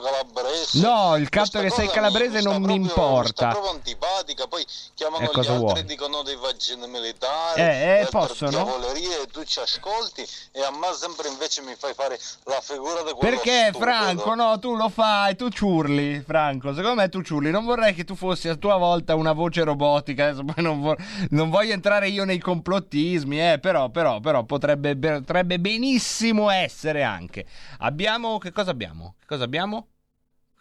S3: No, il fatto che sei calabrese
S43: mi
S3: non mi
S43: proprio-
S3: importa.
S43: proprio antipatica poi chiamano
S3: Eh,
S43: gli
S3: cosa
S43: altri
S3: vuoi?
S43: dicono dei vaccini militari
S3: Eh, eh, possono?
S43: tu ci ascolti e a me sempre invece mi fai fare la figura di quello
S3: Perché
S43: stupido.
S3: Franco, no, tu lo fai, tu ciurli, Franco, secondo me tu ciurli, non vorrei che tu fossi a tua volta una voce robotica, adesso poi non, vor- non voglio entrare io nei complottismi, eh, però, però, però potrebbe, potrebbe benissimo essere anche. Abbiamo, che cosa abbiamo? Che cosa abbiamo?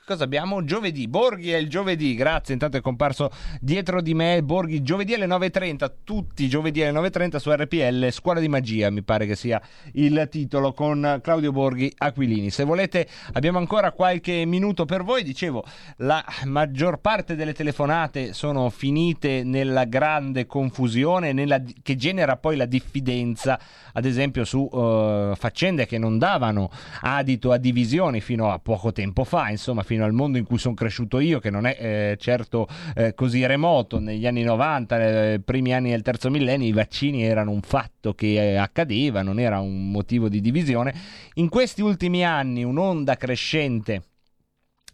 S3: Cosa abbiamo? Giovedì, Borghi è il giovedì, grazie, intanto è comparso dietro di me Borghi, giovedì alle 9.30, tutti giovedì alle 9.30 su RPL, Scuola di Magia mi pare che sia il titolo con Claudio Borghi Aquilini. Se volete abbiamo ancora qualche minuto per voi, dicevo, la maggior parte delle telefonate sono finite nella grande confusione nella- che genera poi la diffidenza, ad esempio su eh, faccende che non davano adito a divisioni fino a poco tempo fa, insomma fino al mondo in cui sono cresciuto io, che non è eh, certo eh, così remoto, negli anni 90, nei primi anni del terzo millennio, i vaccini erano un fatto che eh, accadeva, non era un motivo di divisione. In questi ultimi anni un'onda crescente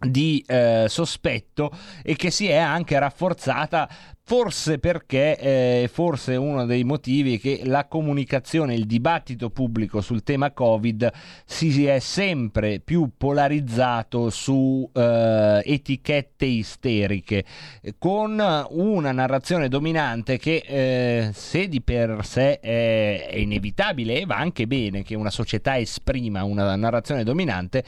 S3: di eh, sospetto e che si è anche rafforzata forse perché eh, forse uno dei motivi che la comunicazione, il dibattito pubblico sul tema Covid si è sempre più polarizzato su eh, etichette isteriche con una narrazione dominante che eh, se di per sé è inevitabile e va anche bene che una società esprima una narrazione dominante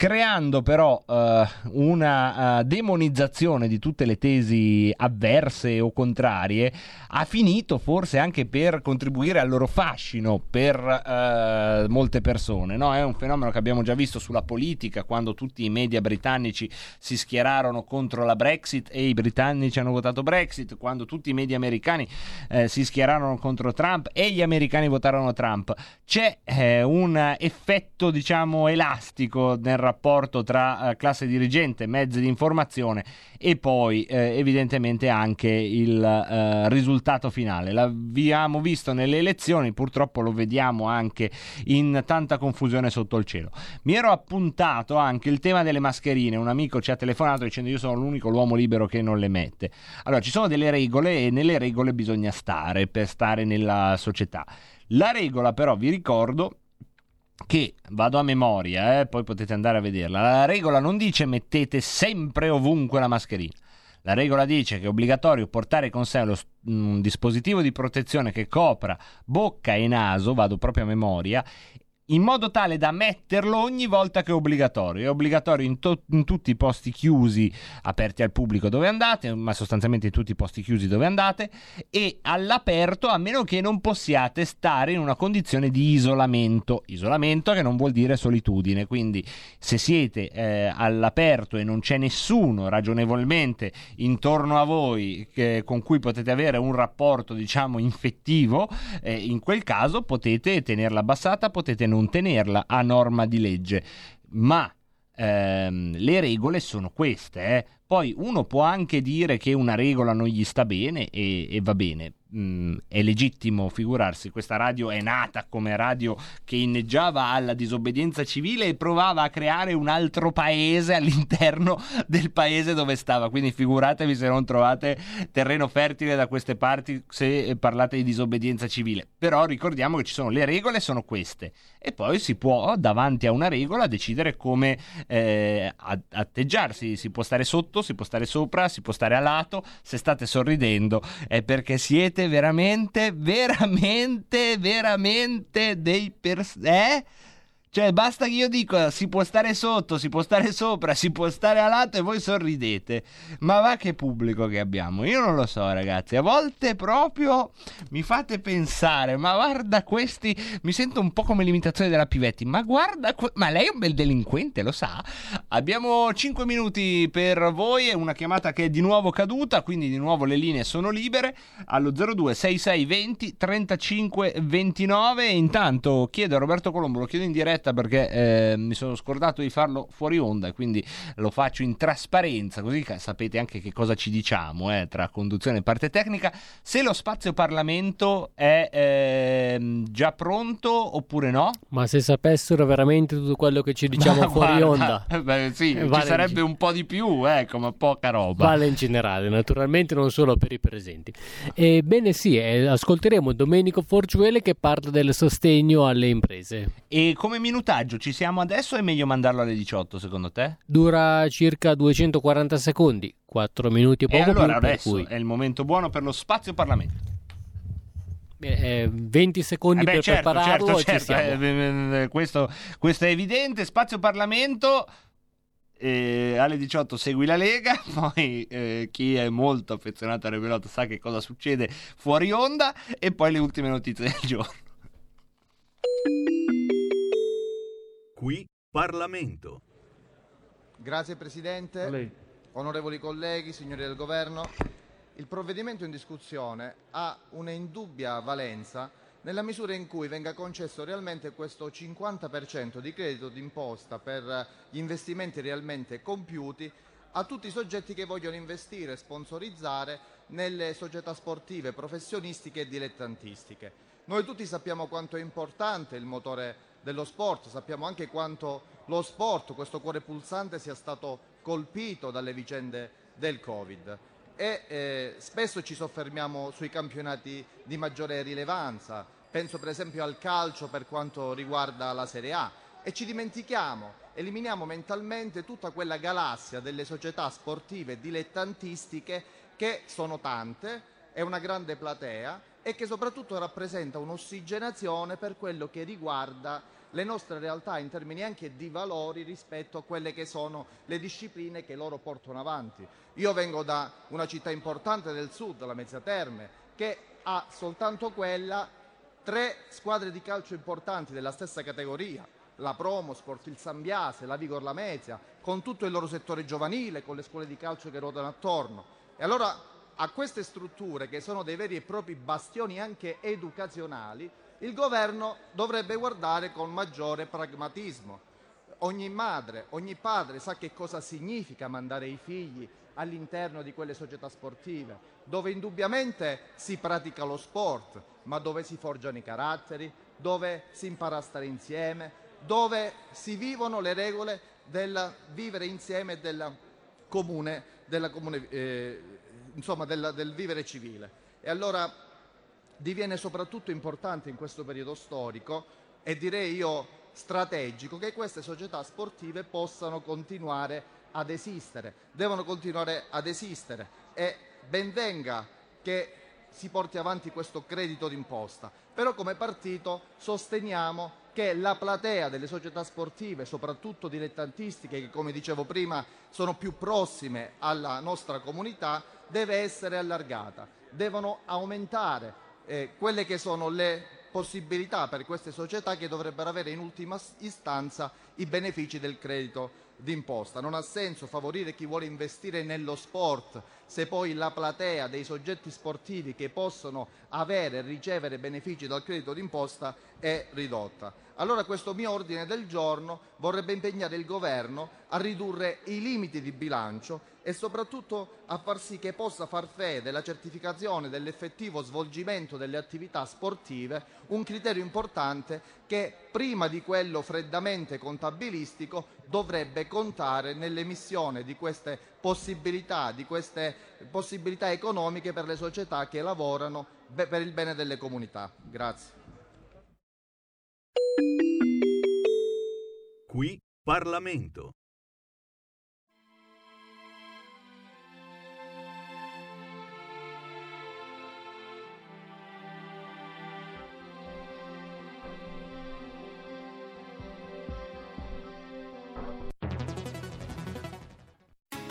S3: creando però eh, una uh, demonizzazione di tutte le tesi avverse o contrarie, ha finito forse anche per contribuire al loro fascino per uh, molte persone. No? È un fenomeno che abbiamo già visto sulla politica, quando tutti i media britannici si schierarono contro la Brexit e i britannici hanno votato Brexit, quando tutti i media americani eh, si schierarono contro Trump e gli americani votarono Trump. C'è eh, un effetto, diciamo, elastico nel rapporto rapporto tra eh, classe dirigente, mezzi di informazione e poi eh, evidentemente anche il eh, risultato finale. L'abbiamo visto nelle elezioni, purtroppo lo vediamo anche in tanta confusione sotto il cielo. Mi ero appuntato anche il tema delle mascherine, un amico ci ha telefonato dicendo io sono l'unico l'uomo libero che non le mette. Allora ci sono delle regole e nelle regole bisogna stare per stare nella società. La regola però vi ricordo che vado a memoria, eh, poi potete andare a vederla. La regola non dice mettete sempre ovunque la mascherina. La regola dice che è obbligatorio portare con sé lo, un dispositivo di protezione che copra bocca e naso, vado proprio a memoria, in modo tale da metterlo ogni volta che è obbligatorio. È obbligatorio in, to- in, tutti i posti chiusi aperti al pubblico dove andate, ma sostanzialmente in tutti i posti chiusi dove andate, e all'aperto a meno che non possiate stare in una condizione di isolamento. Isolamento che non vuol dire solitudine, quindi se siete eh, all'aperto e non c'è nessuno ragionevolmente intorno a voi che, con cui potete avere un rapporto, diciamo, infettivo, eh, in quel caso potete tenerla abbassata, potete non non tenerla a norma di legge. Ma ehm, le regole sono queste. Eh. Poi uno può anche dire che una regola non gli sta bene e, e va bene mh, mm, è legittimo figurarsi, questa radio è nata come radio che inneggiava alla disobbedienza civile e provava a creare un altro paese all'interno del paese dove stava, quindi figuratevi se non trovate terreno fertile da queste parti se parlate di disobbedienza civile, però ricordiamo che ci sono le regole, sono queste. E poi si può davanti a una regola decidere come eh, atteggiarsi, si può stare sotto, si può stare sopra, si può stare a lato, se state sorridendo è perché siete siete veramente, veramente, veramente dei pers- eh? Cioè, basta che io dico si può stare sotto, si può stare sopra, si può stare a lato e voi sorridete. Ma va che pubblico che abbiamo? Io non lo so, ragazzi. A volte proprio mi fate pensare, ma guarda questi. Mi sento un po' come l'imitazione della Pivetti. Ma guarda, ma lei è un bel delinquente, lo sa. Abbiamo 5 minuti per voi. È una chiamata che è di nuovo caduta, quindi di nuovo le linee sono libere. Allo 02 66 20 35 29. E intanto chiedo a Roberto Colombo, lo chiedo in diretta diretta perché eh, mi sono scordato di farlo fuori onda, quindi lo faccio in trasparenza, così sapete anche che cosa ci diciamo eh, tra conduzione e parte tecnica. Se lo spazio Parlamento è eh, già pronto oppure no?
S46: Ma se sapessero veramente tutto quello che ci diciamo ma fuori
S3: guarda,
S46: onda,
S3: beh, sì, vale ci sarebbe un po' di più, ecco, ma poca roba.
S46: Vale in generale, naturalmente non solo per i presenti. Ebbene sì, eh, ascolteremo Domenico Forciuele che parla del sostegno alle imprese.
S3: E come mi minutaggio ci siamo adesso è meglio mandarlo alle 18 secondo te?
S46: Dura circa 240 secondi, 4 minuti e poco
S3: e allora
S46: più,
S3: adesso
S46: cui...
S3: è il momento buono per lo spazio Parlamento.
S46: Eh, 20 secondi
S3: eh beh,
S46: per
S3: certo,
S46: prepararlo
S3: certo, certo. Eh, questo, questo, è evidente spazio Parlamento eh, alle 18 segui la Lega poi eh, chi è molto affezionato a Revelotto sa che cosa succede fuori onda e poi le ultime notizie del giorno
S47: Qui Parlamento.
S48: Grazie Presidente, onorevoli colleghi, signori del Governo. Il provvedimento in discussione ha una indubbia valenza nella misura in cui venga concesso realmente questo 50% di credito d'imposta per gli investimenti realmente compiuti a tutti i soggetti che vogliono investire e sponsorizzare nelle società sportive, professionistiche e dilettantistiche. Noi tutti sappiamo quanto è importante il motore dello sport, sappiamo anche quanto lo sport, questo cuore pulsante, sia stato colpito dalle vicende del Covid. E eh, spesso ci soffermiamo sui campionati di maggiore rilevanza, penso per esempio al calcio per quanto riguarda la Serie A. E ci dimentichiamo, eliminiamo mentalmente tutta quella galassia delle società sportive dilettantistiche che sono tante, è una grande platea e che soprattutto rappresenta un'ossigenazione per quello che riguarda le nostre realtà in termini anche di valori rispetto a quelle che sono le discipline che loro portano avanti. Io vengo da una città importante del sud, la Mezzia Terme, che ha soltanto quella tre squadre di calcio importanti della stessa categoria, la Promosport, il Sambiase, la Vigor Lamezia, con tutto il loro settore giovanile, con le scuole di calcio che ruotano attorno. E allora a queste strutture, che sono dei veri e propri bastioni anche educazionali, il governo dovrebbe guardare con maggiore pragmatismo. Ogni madre, ogni padre sa che cosa significa mandare i figli all'interno di quelle società sportive, dove indubbiamente si pratica lo sport, ma dove si forgiano i caratteri, dove si impara a stare insieme, dove si vivono le regole del vivere insieme e del comune, della comune eh, insomma, del, del vivere civile. E allora diviene soprattutto importante in questo periodo storico e direi io strategico che queste società sportive possano continuare ad esistere, devono continuare ad esistere e ben venga che si porti avanti questo credito d'imposta. Però come partito sosteniamo che la platea delle società sportive, soprattutto dilettantistiche, che come dicevo prima sono più prossime alla nostra comunità, deve essere allargata. Devono aumentare eh, quelle che sono le possibilità per queste società che dovrebbero avere in ultima istanza i benefici del credito d'imposta. Non ha senso favorire chi vuole investire nello sport se poi la platea dei soggetti sportivi che possono avere e ricevere benefici dal credito d'imposta è ridotta. Allora questo mio ordine del giorno vorrebbe impegnare il governo a ridurre i limiti di bilancio e soprattutto a far sì che possa far fede la certificazione dell'effettivo svolgimento delle attività sportive, un criterio importante che prima di quello freddamente contabilistico dovrebbe contare nell'emissione di queste possibilità, di queste possibilità economiche per le società che lavorano per il bene delle comunità. Grazie.
S47: Qui Parlamento.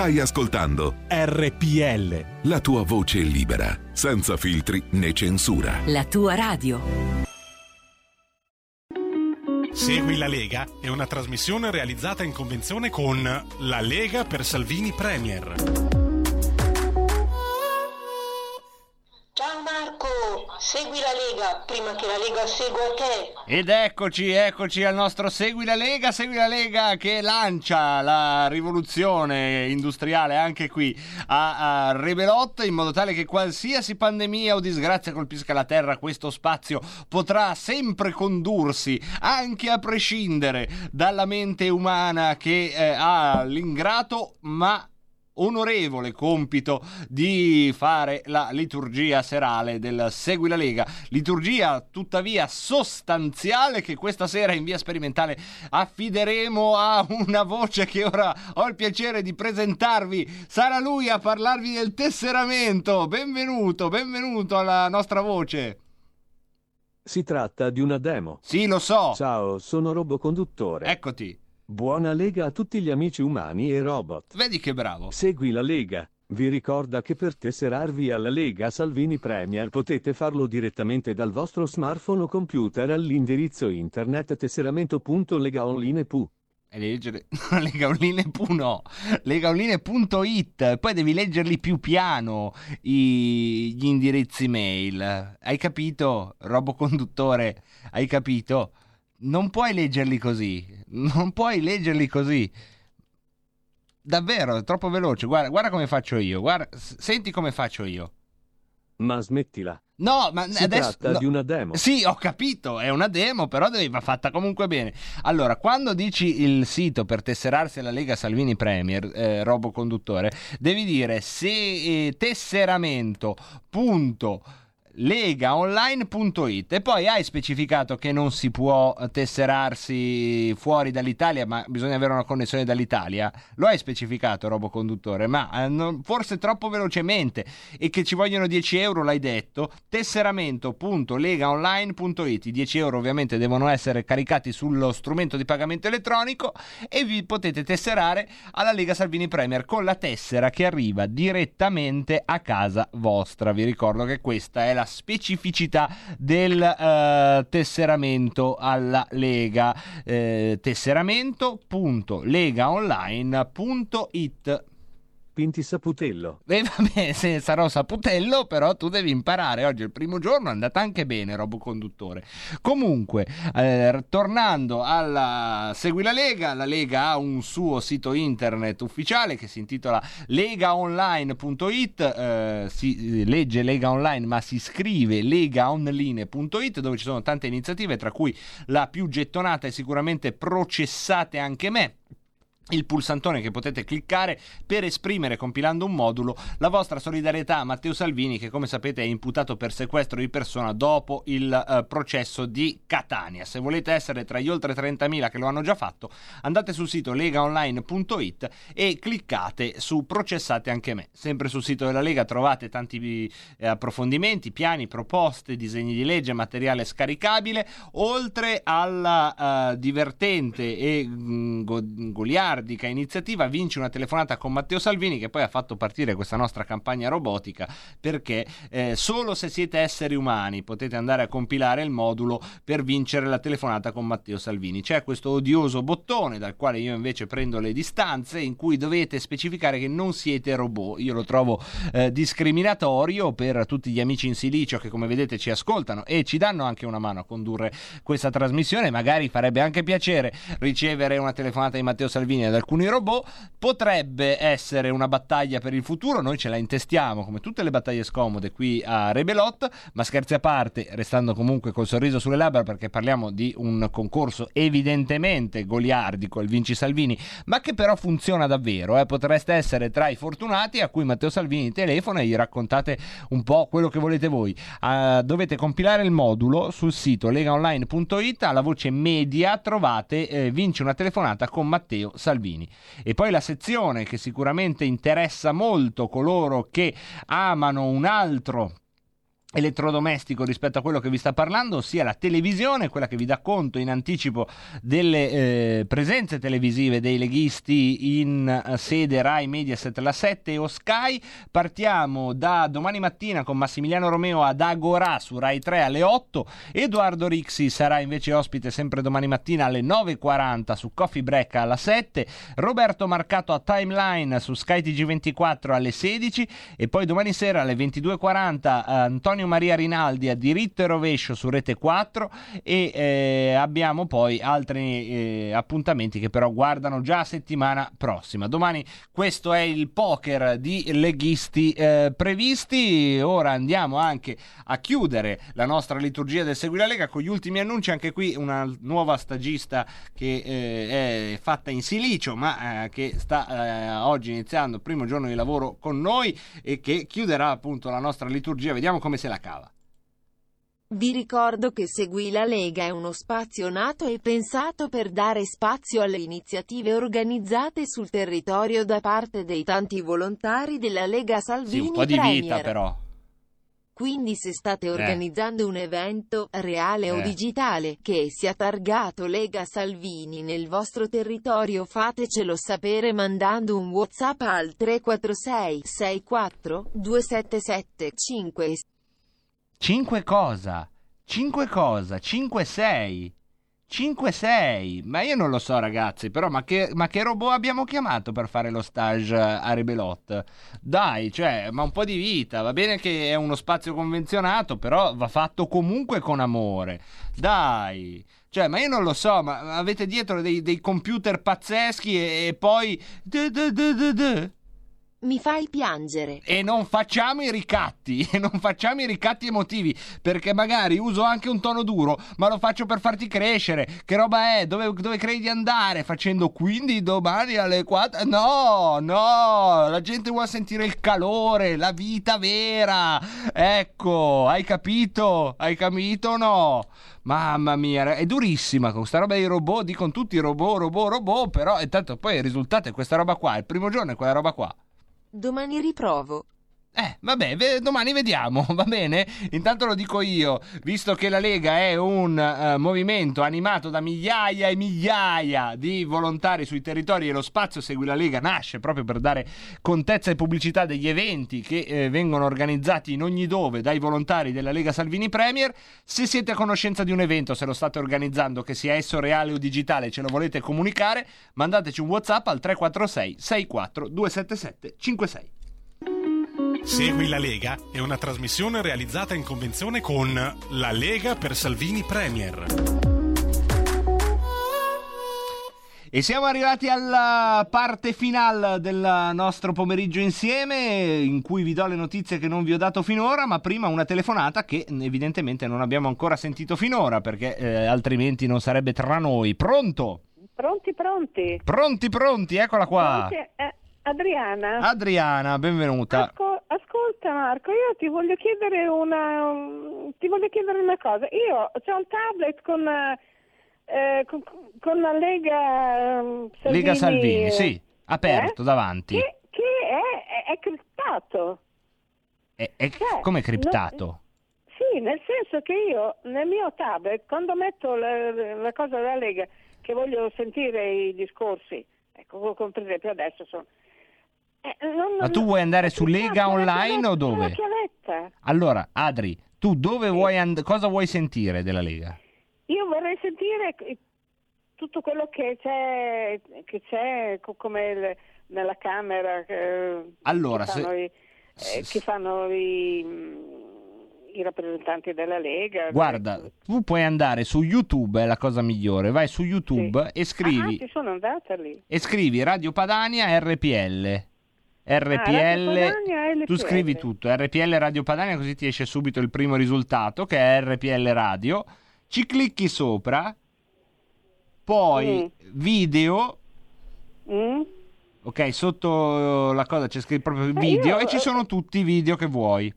S40: Stai ascoltando
S41: RPL.
S40: La tua voce libera, senza filtri né censura.
S13: La tua radio.
S41: Segui la Lega è una trasmissione realizzata in convenzione con La Lega per Salvini Premier.
S38: Segui la Lega prima che la Lega segua te.
S3: Ed eccoci, eccoci al nostro Segui la Lega, Segui la Lega che lancia la rivoluzione industriale anche qui a, a Rebelot in modo tale che qualsiasi pandemia o disgrazia colpisca la Terra, questo spazio potrà sempre condursi, anche a prescindere dalla mente umana che eh, ha l'ingrato ma onorevole compito di fare la liturgia serale del Segui la Lega. Liturgia tuttavia sostanziale che questa sera in via sperimentale affideremo a una voce che ora ho il piacere di presentarvi. Sarà lui a parlarvi del tesseramento. Benvenuto, benvenuto alla nostra voce.
S49: Si tratta di una demo.
S3: Sì, lo so.
S49: Ciao, sono Roboconduttore.
S3: Eccoti.
S49: Buona Lega a tutti gli amici umani e robot.
S3: Vedi che bravo.
S49: Segui la Lega. Vi ricorda che per tesserarvi alla Lega Salvini Premier potete farlo direttamente dal vostro smartphone o computer all'indirizzo internet tesseramento.legaonline.pu.
S3: E leggere legaonline.pu no, legaonline.it, poi devi leggerli più piano i... gli indirizzi mail. Hai capito, roboconduttore? Hai capito? Non puoi leggerli così. Non puoi leggerli così. Davvero, è troppo veloce. Guarda, guarda come faccio io. Guarda, senti come faccio io.
S49: Ma smettila.
S3: No, ma
S49: Si
S3: adesso
S49: tratta
S3: no.
S49: di una demo.
S3: Sì, ho capito, è una demo, però va fatta comunque bene. Allora, quando dici il sito per tesserarsi alla Lega Salvini Premier, eh, roboconduttore, devi dire se eh, tesseramento punto legaonline.it e poi hai specificato che non si può tesserarsi fuori dall'Italia ma bisogna avere una connessione dall'Italia. Lo hai specificato roboconduttore ma eh, non- forse troppo velocemente e che ci vogliono 10 euro l'hai detto. Tesseramento.legaonline.it i 10 euro ovviamente devono essere caricati sullo strumento di pagamento elettronico e vi potete tesserare alla Lega Salvini Premier con la tessera che arriva direttamente a casa vostra. Vi ricordo che questa è la specificità del eh, tesseramento alla Lega. Eh, tesseramento.legaonline.it
S49: Pinti Saputello.
S3: e vabbè, se sarò saputello, però tu devi imparare. Oggi è il primo giorno, è andata anche bene, roboconduttore. Comunque, eh, tornando alla Segui la Lega, la Lega ha un suo sito internet ufficiale che si intitola legaonline.it, eh, si legge Lega Online ma si scrive legaonline.it dove ci sono tante iniziative, tra cui la più gettonata è sicuramente Processate anche me il pulsantone che potete cliccare per esprimere compilando un modulo la vostra solidarietà a Matteo Salvini che come sapete è imputato per sequestro di persona dopo il eh, processo di Catania. Se volete essere tra gli oltre 30.000 che lo hanno già fatto andate sul sito legaonline.it e cliccate su processate anche me. Sempre sul sito della Lega trovate tanti eh, approfondimenti, piani, proposte, disegni di legge, materiale scaricabile oltre alla eh, divertente e mm, go- goliardica iniziativa vinci una telefonata con Matteo Salvini che poi ha fatto partire questa nostra campagna robotica perché eh, solo se siete esseri umani potete andare a compilare il modulo per vincere la telefonata con Matteo Salvini. C'è questo odioso bottone dal quale io invece prendo le distanze in cui dovete specificare che non siete robot. Io lo trovo eh, discriminatorio per tutti gli amici in silicio che come vedete ci ascoltano e ci danno anche una mano a condurre questa trasmissione. Magari farebbe anche piacere ricevere una telefonata di Matteo Salvini ad alcuni robot. Potrebbe essere una battaglia per il futuro, noi ce la intestiamo come tutte le battaglie scomode qui a Rebelot, ma scherzi a parte, restando comunque col sorriso sulle labbra perché parliamo di un concorso evidentemente goliardico, il Vinci Salvini, ma che però funziona davvero, eh. potreste essere tra i fortunati a cui Matteo Salvini telefona e gli raccontate un po' quello che volete voi. Ah, dovete compilare il modulo sul sito legaonline.it, alla voce media trovate eh, Vinci una telefonata con Matteo Salvini. E poi la sezione che sicuramente interessa molto coloro che amano un altro elettrodomestico rispetto a quello che vi sta parlando, ossia la televisione, quella che vi dà conto in anticipo delle eh, presenze televisive dei leghisti in eh, sede Rai Mediaset La 7 o Sky. Partiamo da domani mattina con Massimiliano Romeo ad Agora su Rai 3 alle 8. Edoardo Rixi sarà invece ospite sempre domani mattina alle 9.40 su Coffee Break alla 7. Roberto Marcato a Timeline su Sky TG24 alle 16 e poi domani sera alle 22.40 Antonio Maria Rinaldi a diritto e rovescio su Rete 4 e eh, abbiamo poi altri eh, appuntamenti che però guardano già settimana prossima. Domani questo è il poker di leghisti eh, previsti. Ora andiamo anche a chiudere la nostra liturgia del Segui la Lega con gli ultimi annunci. Anche qui una nuova stagista che eh, è fatta in silicio ma eh, che sta eh, oggi iniziando il primo giorno di lavoro con noi e che chiuderà appunto la nostra liturgia. Vediamo come se la cava.
S29: Vi ricordo che Segui la Lega è uno spazio nato e pensato per dare spazio alle iniziative organizzate sul territorio da parte dei tanti volontari della Lega Salvini
S3: Sì, un po' di
S29: Premier.
S3: vita però.
S29: Quindi se state
S3: Eh.
S29: organizzando un evento, reale o
S3: Eh.
S29: digitale, che sia targato Lega Salvini nel vostro territorio fatecelo sapere mandando un WhatsApp al 346 64 277 5
S3: 5 cosa? 5 cosa? 5 6. 5-6, ma io non lo so ragazzi, però ma che, ma che robot abbiamo chiamato per fare lo stage a Rebelot? Dai, cioè, ma un po' di vita, va bene che è uno spazio convenzionato, però va fatto comunque con amore. Dai. Cioè, ma io non lo so, ma avete dietro dei, dei computer pazzeschi e, e poi... du- du- du.
S29: Mi fai piangere.
S3: E non facciamo i ricatti, e non facciamo i ricatti emotivi, perché magari uso anche un tono duro, ma lo faccio per farti crescere. Che roba è? Dove, dove credi di andare? Facendo quindi domani alle 4? No, no, la gente vuole sentire il calore, la vita vera. Ecco, hai capito? Hai capito o no? Mamma mia, è durissima con questa roba dei robot, dicono tutti robot, robot, robot, però intanto poi il risultato è questa roba qua, il primo giorno è quella roba qua.
S29: Domani riprovo.
S3: Eh, vabbè, ve- domani vediamo, va bene? Intanto lo dico io, visto che la Lega è un eh, movimento animato da migliaia e migliaia di volontari sui territori e lo spazio Segui la Lega nasce proprio per dare contezza e pubblicità degli eventi che eh, vengono organizzati in ogni dove dai volontari della Lega Salvini Premier. Se siete a conoscenza di un evento, se lo state organizzando, che sia esso reale o digitale, ce lo volete comunicare, mandateci un WhatsApp al 346 64 277 56.
S41: Segui la Lega è una trasmissione realizzata in convenzione con La Lega per Salvini Premier.
S3: E siamo arrivati alla parte finale del nostro pomeriggio insieme, in cui vi do le notizie che non vi ho dato finora, ma prima una telefonata che evidentemente non abbiamo ancora sentito finora, perché eh, altrimenti non sarebbe tra noi. Pronto?
S50: Pronti, pronti.
S3: Pronti, pronti, eccola qua.
S50: Pronti, eh, Adriana.
S3: Adriana, benvenuta.
S50: Asco- ascolta Marco, io ti voglio chiedere una um, ti voglio chiedere una cosa. Io ho il tablet con, eh, con, con la Lega um, Salvini,
S3: Lega Salvini,
S50: eh,
S3: sì, aperto
S50: eh,
S3: davanti.
S50: Che, che è, è, è criptato.
S3: È, è
S50: Cioè,
S3: come criptato?
S50: Sì, nel senso che io nel mio tablet, quando metto la, la cosa della Lega, che voglio sentire i discorsi, ecco, per esempio adesso sono... eh, non-
S3: Ma tu vuoi andare su Lega Online o
S50: la
S3: dove? Allora, Adri, tu dove vuoi and- cosa vuoi sentire della Lega?
S50: Io vorrei sentire eh, tutto quello che c'è, che c'è co- come il- nella Camera, che,
S3: Allora,
S50: che
S3: se-
S50: fanno, i, eh, che fanno i, mm, i rappresentanti della Lega.
S3: Guarda, tu puoi andare su YouTube, è la cosa migliore. Vai su YouTube e
S50: Ah,
S3: scrivi
S50: ci sono andata lì.
S3: e scrivi Radio Padania RPL. RPL,
S50: Radio Padania,
S3: tu scrivi tutto, RPL Radio Padania, così ti esce subito il primo risultato che è RPL Radio. Ci clicchi sopra, poi video,
S50: Mm?
S3: ok, sotto la cosa c'è scritto proprio video
S50: io-
S3: e ci sono tutti i video che vuoi.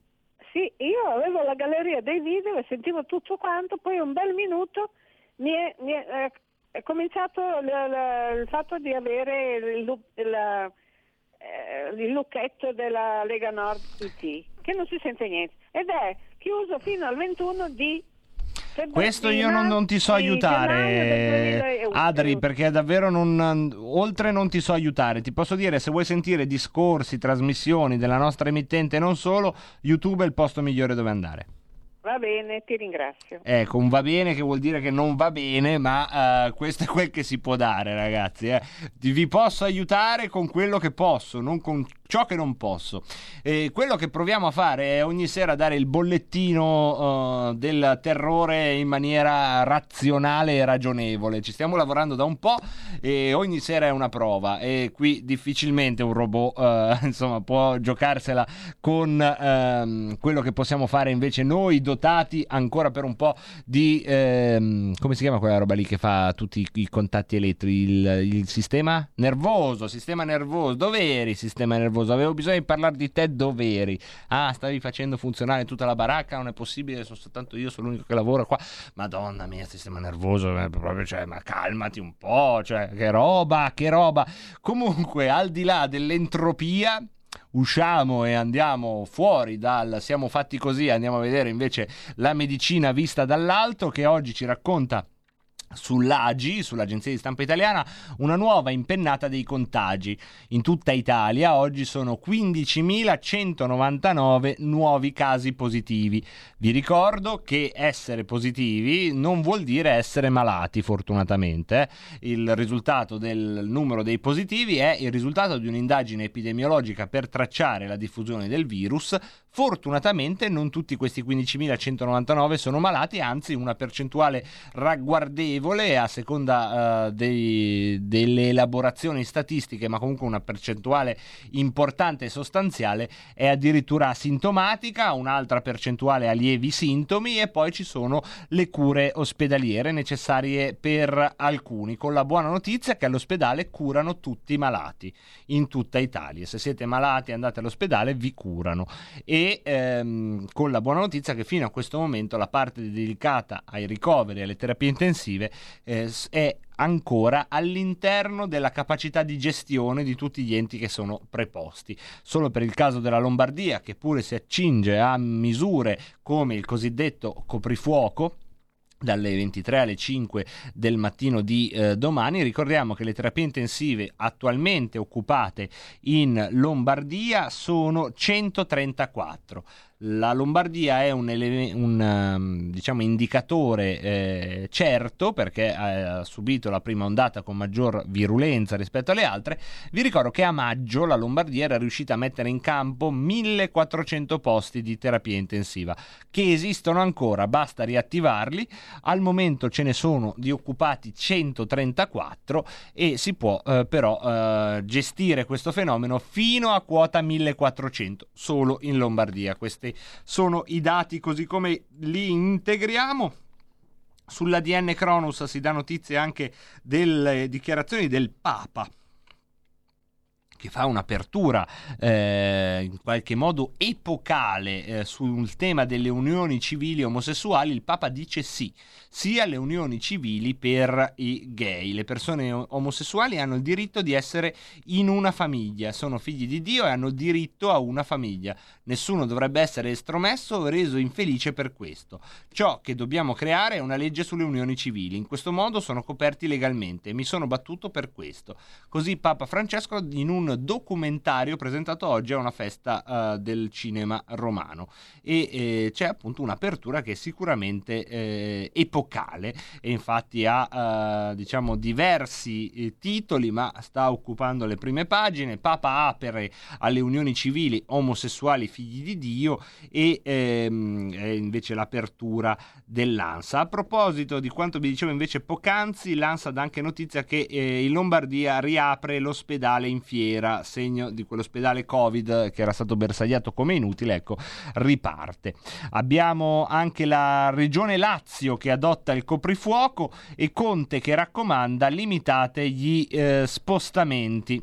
S50: Sì, io avevo la galleria dei video e sentivo tutto quanto, poi un bel minuto mi è, mi è- eh, è cominciato l- l- il fatto di avere il, il, eh, il lucchetto della Lega Nord IT, che non si sente niente, ed è chiuso fino al 21 di febbraio-
S3: Questo io non, non ti so aiutare,
S50: 2011.
S3: Adri, perché davvero non, oltre non ti so aiutare. Ti posso dire, se vuoi sentire discorsi, trasmissioni della nostra emittente e non solo, YouTube è il posto migliore dove andare.
S50: Va bene, ti ringrazio.
S3: Ecco, un va bene che vuol dire che non va bene, ma eh, questo è quel che si può dare, ragazzi. eh. Vi posso aiutare con quello che posso, non con ciò che non posso. E quello che proviamo a fare è ogni sera dare il bollettino eh, del terrore in maniera razionale e ragionevole. Ci stiamo lavorando da un po' e ogni sera è una prova. E qui difficilmente un robot eh, insomma, può giocarsela con ehm, quello che possiamo fare invece noi, dotati ancora per un po' di ehm, come si chiama quella roba lì che fa tutti i, contatti elettrici? Il, il sistema nervoso, sistema nervoso. Dove eri, sistema nervoso? Avevo bisogno di parlare di te, dove eri? Ah, stavi facendo funzionare tutta la baracca? Non è possibile, sono soltanto io, sono l'unico che lavora qua. Madonna mia, sistema nervoso, eh, proprio, cioè, ma calmati un po', cioè, che roba, che roba. Comunque, al di là dell'entropia, usciamo e andiamo fuori dal siamo fatti così, andiamo a vedere invece la medicina vista dall'alto che oggi ci racconta sull'AGI, sull'agenzia di stampa italiana, una nuova impennata dei contagi. In tutta Italia oggi sono 15.199 nuovi casi positivi. Vi ricordo che essere positivi non vuol dire essere malati, fortunatamente. Il risultato del numero dei positivi è il risultato di un'indagine epidemiologica per tracciare la diffusione del virus. Fortunatamente non tutti questi 15.199 sono malati, anzi una percentuale ragguardevole a seconda uh, dei, delle elaborazioni statistiche, ma comunque una percentuale importante e sostanziale è addirittura asintomatica, un'altra percentuale ha lievi sintomi e poi ci sono le cure ospedaliere necessarie per alcuni, con la buona notizia che all'ospedale curano tutti i malati in tutta Italia. Se siete malati andate all'ospedale vi curano e e ehm, con la buona notizia che fino a questo momento la parte dedicata ai ricoveri e alle terapie intensive eh, è ancora all'interno della capacità di gestione di tutti gli enti che sono preposti. Solo per il caso della Lombardia, che pure si accinge a misure come il cosiddetto coprifuoco, dalle 23 alle 5 del mattino di eh, domani. Ricordiamo che le terapie intensive attualmente occupate in Lombardia sono 134. La Lombardia è un, un um, diciamo, indicatore eh, certo perché ha subito la prima ondata con maggior virulenza rispetto alle altre. Vi ricordo che a maggio la Lombardia era riuscita a mettere in campo 1400 posti di terapia intensiva che esistono ancora, basta riattivarli. Al momento ce ne sono di occupati 134 e si può eh, però eh, gestire questo fenomeno fino a quota 1400 solo in Lombardia. Sono i dati così come li integriamo. Sull'ADN Cronus si dà notizia anche delle dichiarazioni del Papa che fa un'apertura eh, in qualche modo epocale eh, sul tema delle unioni civili omosessuali, il Papa dice sì, sì alle unioni civili per i gay. Le persone omosessuali hanno il diritto di essere in una famiglia, sono figli di Dio e hanno diritto a una famiglia. Nessuno dovrebbe essere estromesso o reso infelice per questo. Ciò che dobbiamo creare è una legge sulle unioni civili. In questo modo sono coperti legalmente mi sono battuto per questo. Così Papa Francesco in un documentario presentato oggi a una festa uh, del cinema romano. E eh, c'è appunto un'apertura che è sicuramente eh, epocale. E infatti ha uh, diciamo diversi eh, titoli ma sta occupando le prime pagine. Papa apere alle unioni civili omosessuali figli di Dio. E ehm, invece l'apertura dell'ANSA. A proposito di quanto vi dicevo invece poc'anzi l'ANSA dà anche notizia che eh, in Lombardia riapre l'ospedale in fiera era segno di quell'ospedale Covid che era stato bersagliato come inutile, ecco, riparte. Abbiamo anche la regione Lazio che adotta il coprifuoco e Conte che raccomanda limitate gli eh, spostamenti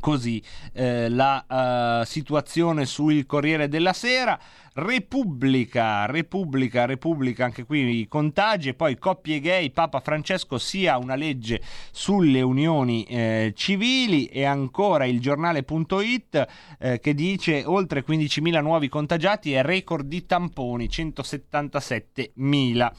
S3: così eh, la uh, situazione sul Corriere della Sera. Repubblica, Repubblica, Repubblica, anche qui i contagi e poi coppie gay, Papa Francesco sia una legge sulle unioni eh, civili e ancora il giornale.it eh, che dice oltre 15.000 nuovi contagiati e record di tamponi, 177.000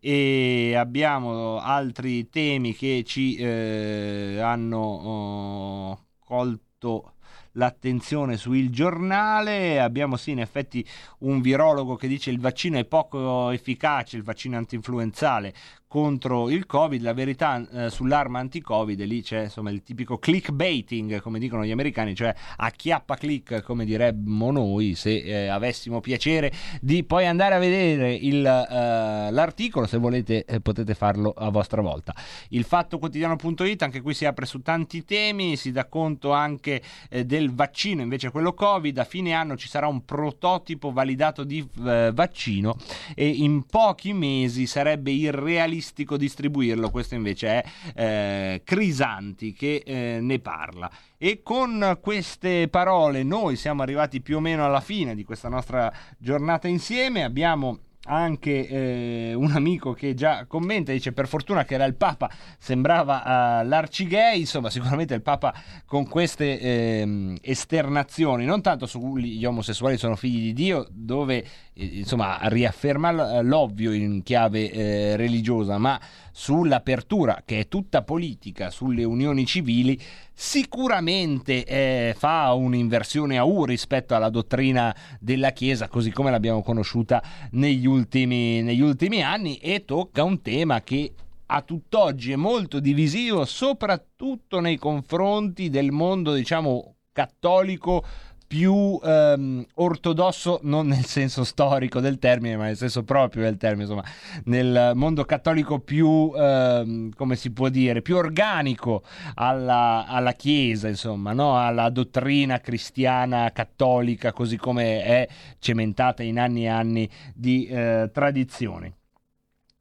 S3: e abbiamo altri temi che ci eh, hanno oh, colto l'attenzione sul giornale. Abbiamo sì in effetti un virologo che dice il vaccino è poco efficace, il vaccino antinfluenzale contro il Covid, la verità eh, sull'arma anti-Covid, lì c'è insomma il tipico clickbaiting, come dicono gli americani, cioè acchiappa click, come diremmo noi, se eh, avessimo piacere di poi andare a vedere il, eh, l'articolo, se volete eh, potete farlo a vostra volta. Il fatto quotidiano.it, anche qui si apre su tanti temi, si dà conto anche eh, del vaccino, invece quello Covid, a fine anno ci sarà un prototipo validato di eh, vaccino e in pochi mesi sarebbe irrealistico realistico distribuirlo. Questo invece è eh, Crisanti che eh, ne parla. E con queste parole noi siamo arrivati più o meno alla fine di questa nostra giornata insieme. Abbiamo anche eh, un amico che già commenta, dice per fortuna che era il Papa, sembrava uh, l'arcigay, insomma sicuramente il Papa con queste eh, esternazioni, non tanto sugli omosessuali sono figli di Dio, dove eh, insomma riafferma l'ovvio in chiave eh, religiosa, ma sull'apertura che è tutta politica, sulle unioni civili, sicuramente eh, fa un'inversione a U rispetto alla dottrina della Chiesa così come l'abbiamo conosciuta negli ultimi, negli ultimi anni e tocca un tema che a tutt'oggi è molto divisivo soprattutto nei confronti del mondo diciamo cattolico più ehm, ortodosso, non nel senso storico del termine, ma nel senso proprio del termine, insomma, nel mondo cattolico più, ehm, come si può dire, più organico alla, alla Chiesa, insomma, no? alla dottrina cristiana cattolica, così come è cementata in anni e anni di eh, tradizioni.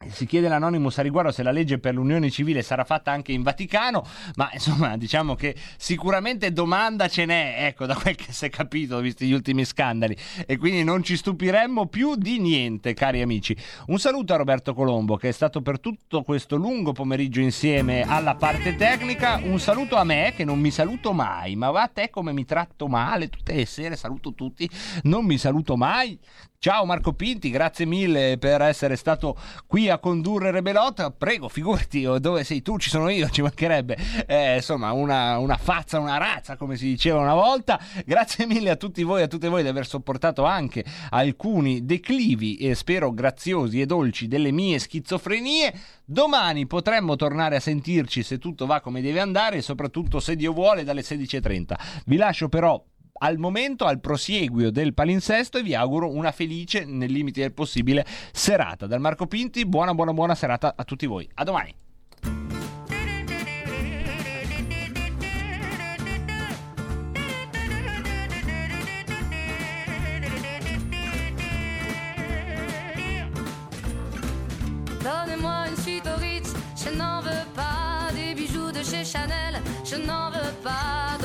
S3: Si chiede l'Anonymous a riguardo se la legge per l'unione civile sarà fatta anche in Vaticano, ma insomma diciamo che sicuramente domanda ce n'è, ecco, da quel che si è capito, visti gli ultimi scandali, e quindi non ci stupiremmo più di niente, cari amici. Un saluto a Roberto Colombo che è stato per tutto questo lungo pomeriggio insieme alla parte tecnica, un saluto a me che non mi saluto mai, ma va a te come mi tratto male, tutte le sere saluto tutti, non mi saluto mai. Ciao Marco Pinti, grazie mille per essere stato qui a condurre Rebelot. Prego, figurati, dove sei tu ci sono io, ci mancherebbe. Eh, insomma, una, una, fazza, una razza, come si diceva una volta. Grazie mille a tutti voi a tutte voi di aver sopportato anche alcuni declivi, e spero graziosi e dolci, delle mie schizofrenie. Domani potremmo tornare a sentirci se tutto va come deve andare e soprattutto se Dio vuole dalle 16.30. Vi lascio però al momento al prosieguio del palinsesto e vi auguro una felice, nel limite del possibile, serata. Dal Marco Pinti, buona buona buona serata a tutti voi. A domani.
S51: Donnez-moi une suite au Ritz, je n'en veux pas. Des bijoux de chez Chanel, je n'en veux pas.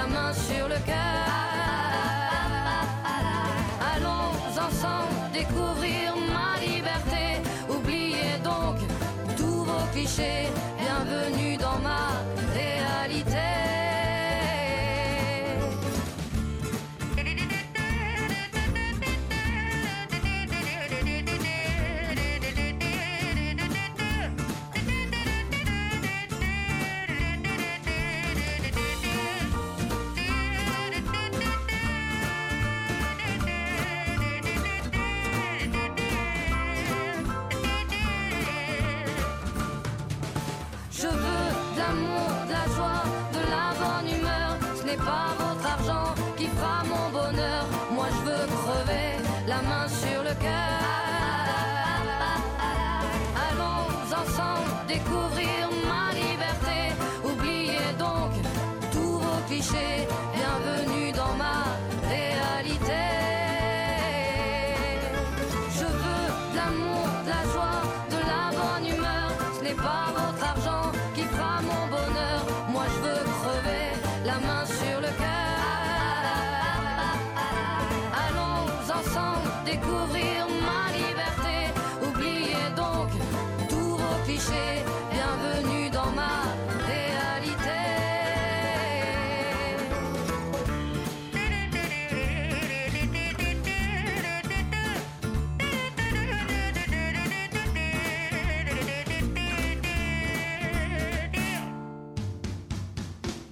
S51: La main